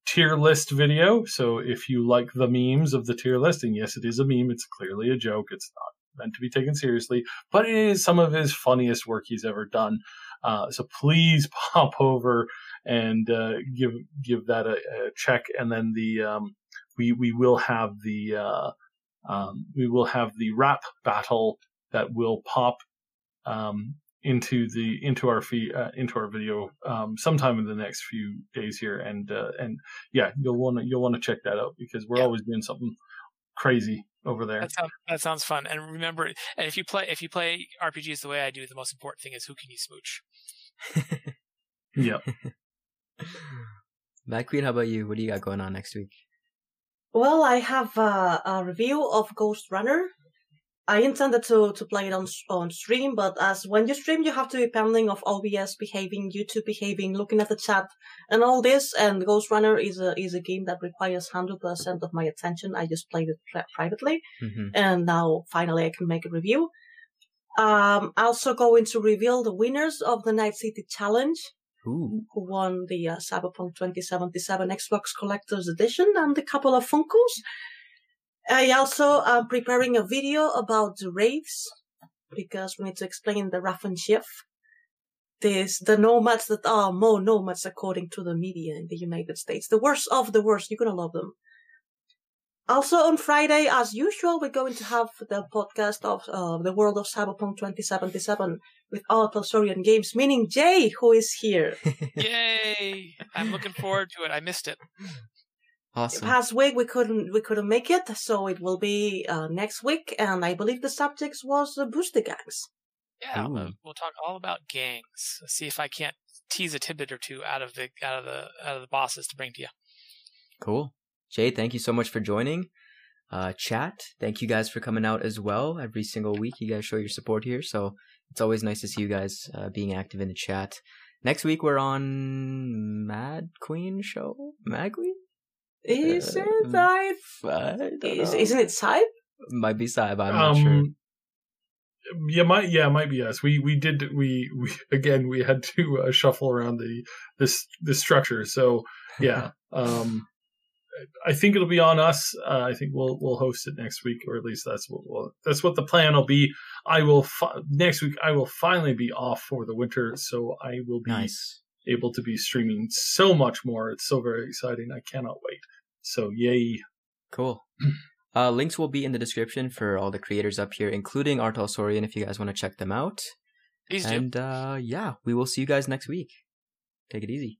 Speaker 2: tier list video. So if you like the memes of the tier list, and yes, it is a meme; it's clearly a joke. It's not meant to be taken seriously, but it is some of his funniest work he's ever done. Uh, so please pop over and uh, give give that a, a check, and then the um, we we will have the uh, um, we will have the rap battle that will pop um, into the into our feed uh, into our video um, sometime in the next few days here, and uh, and yeah, you'll want to you'll want to check that out because we're
Speaker 4: Yeah.
Speaker 2: always doing something crazy over there.
Speaker 4: That sounds that sounds fun. And remember, and if you play if you play RPGs the way I do, the most important thing is who can you smooch.
Speaker 2: yeah.
Speaker 1: Mad Queen, how about you? What do you got going on next week?
Speaker 3: Well, I have uh, a review of Ghostrunner. I intended to, to play it on on stream, but as when you stream, you have to be pending of OBS behaving, YouTube behaving, looking at the chat, and all this. And Ghostrunner is a is a game that requires hundred percent of my attention. I just played it pri- privately,
Speaker 1: hmm
Speaker 3: and now finally I can make a review. Um, also going to reveal the winners of the Night City Challenge
Speaker 1: Ooh.
Speaker 3: who won the uh, Cyberpunk 2077 Xbox Collector's Edition and a couple of Funkos. I also am preparing a video about the raids because we need to explain the Raffen Shiv. This, the nomads that are more nomads according to the media in the United States. The worst of the worst. You're gonna love them. Also on Friday, as usual, we're going to have the podcast of uh, the world of Cyberpunk 2077 with R. Talsorian Games, meaning Jay, who is here.
Speaker 4: Yay! I'm looking forward to it. I missed it.
Speaker 1: Awesome.
Speaker 3: Past week we couldn't we couldn't make it, so it will be uh, next week, and I believe the subject was uh, booster gangs.
Speaker 4: Yeah,
Speaker 1: Ooh.
Speaker 4: we'll, we'll talk all about gangs. See if I can't tease a tidbit or two out of the out of the out of the bosses to bring to you.
Speaker 1: Cool. Jay, thank you so much for joining. Uh, chat, thank you guys for coming out as well. Every single week, you guys show your support here, so it's always nice to see you guys uh, being active in the chat. Next week, we're on Mad Queen show. Mad Queen?
Speaker 3: Is
Speaker 1: Uh,
Speaker 3: it? I,
Speaker 1: I don't
Speaker 3: Is, isn't it Cybe?
Speaker 1: Might be Saib. I'm not sure.
Speaker 2: Um, Yeah, might yeah, might be us. We we did we we again we had to uh, shuffle around the this this structure. So yeah, um, I think it'll be on us. Uh, I think we'll we'll host it next week, or at least that's what we'll, that's what the plan will be. I will fi- next week. I will finally be off for the winter, so I will be
Speaker 1: Nice.
Speaker 2: Able to be streaming so much more. It's so very exciting. I cannot wait. So yay!
Speaker 1: Cool. Uh, links will be in the description for all the creators up here, including R. Talsorian, if you guys want to check them out.
Speaker 4: Please do.
Speaker 1: And uh, yeah, we will see you guys next week. Take it easy.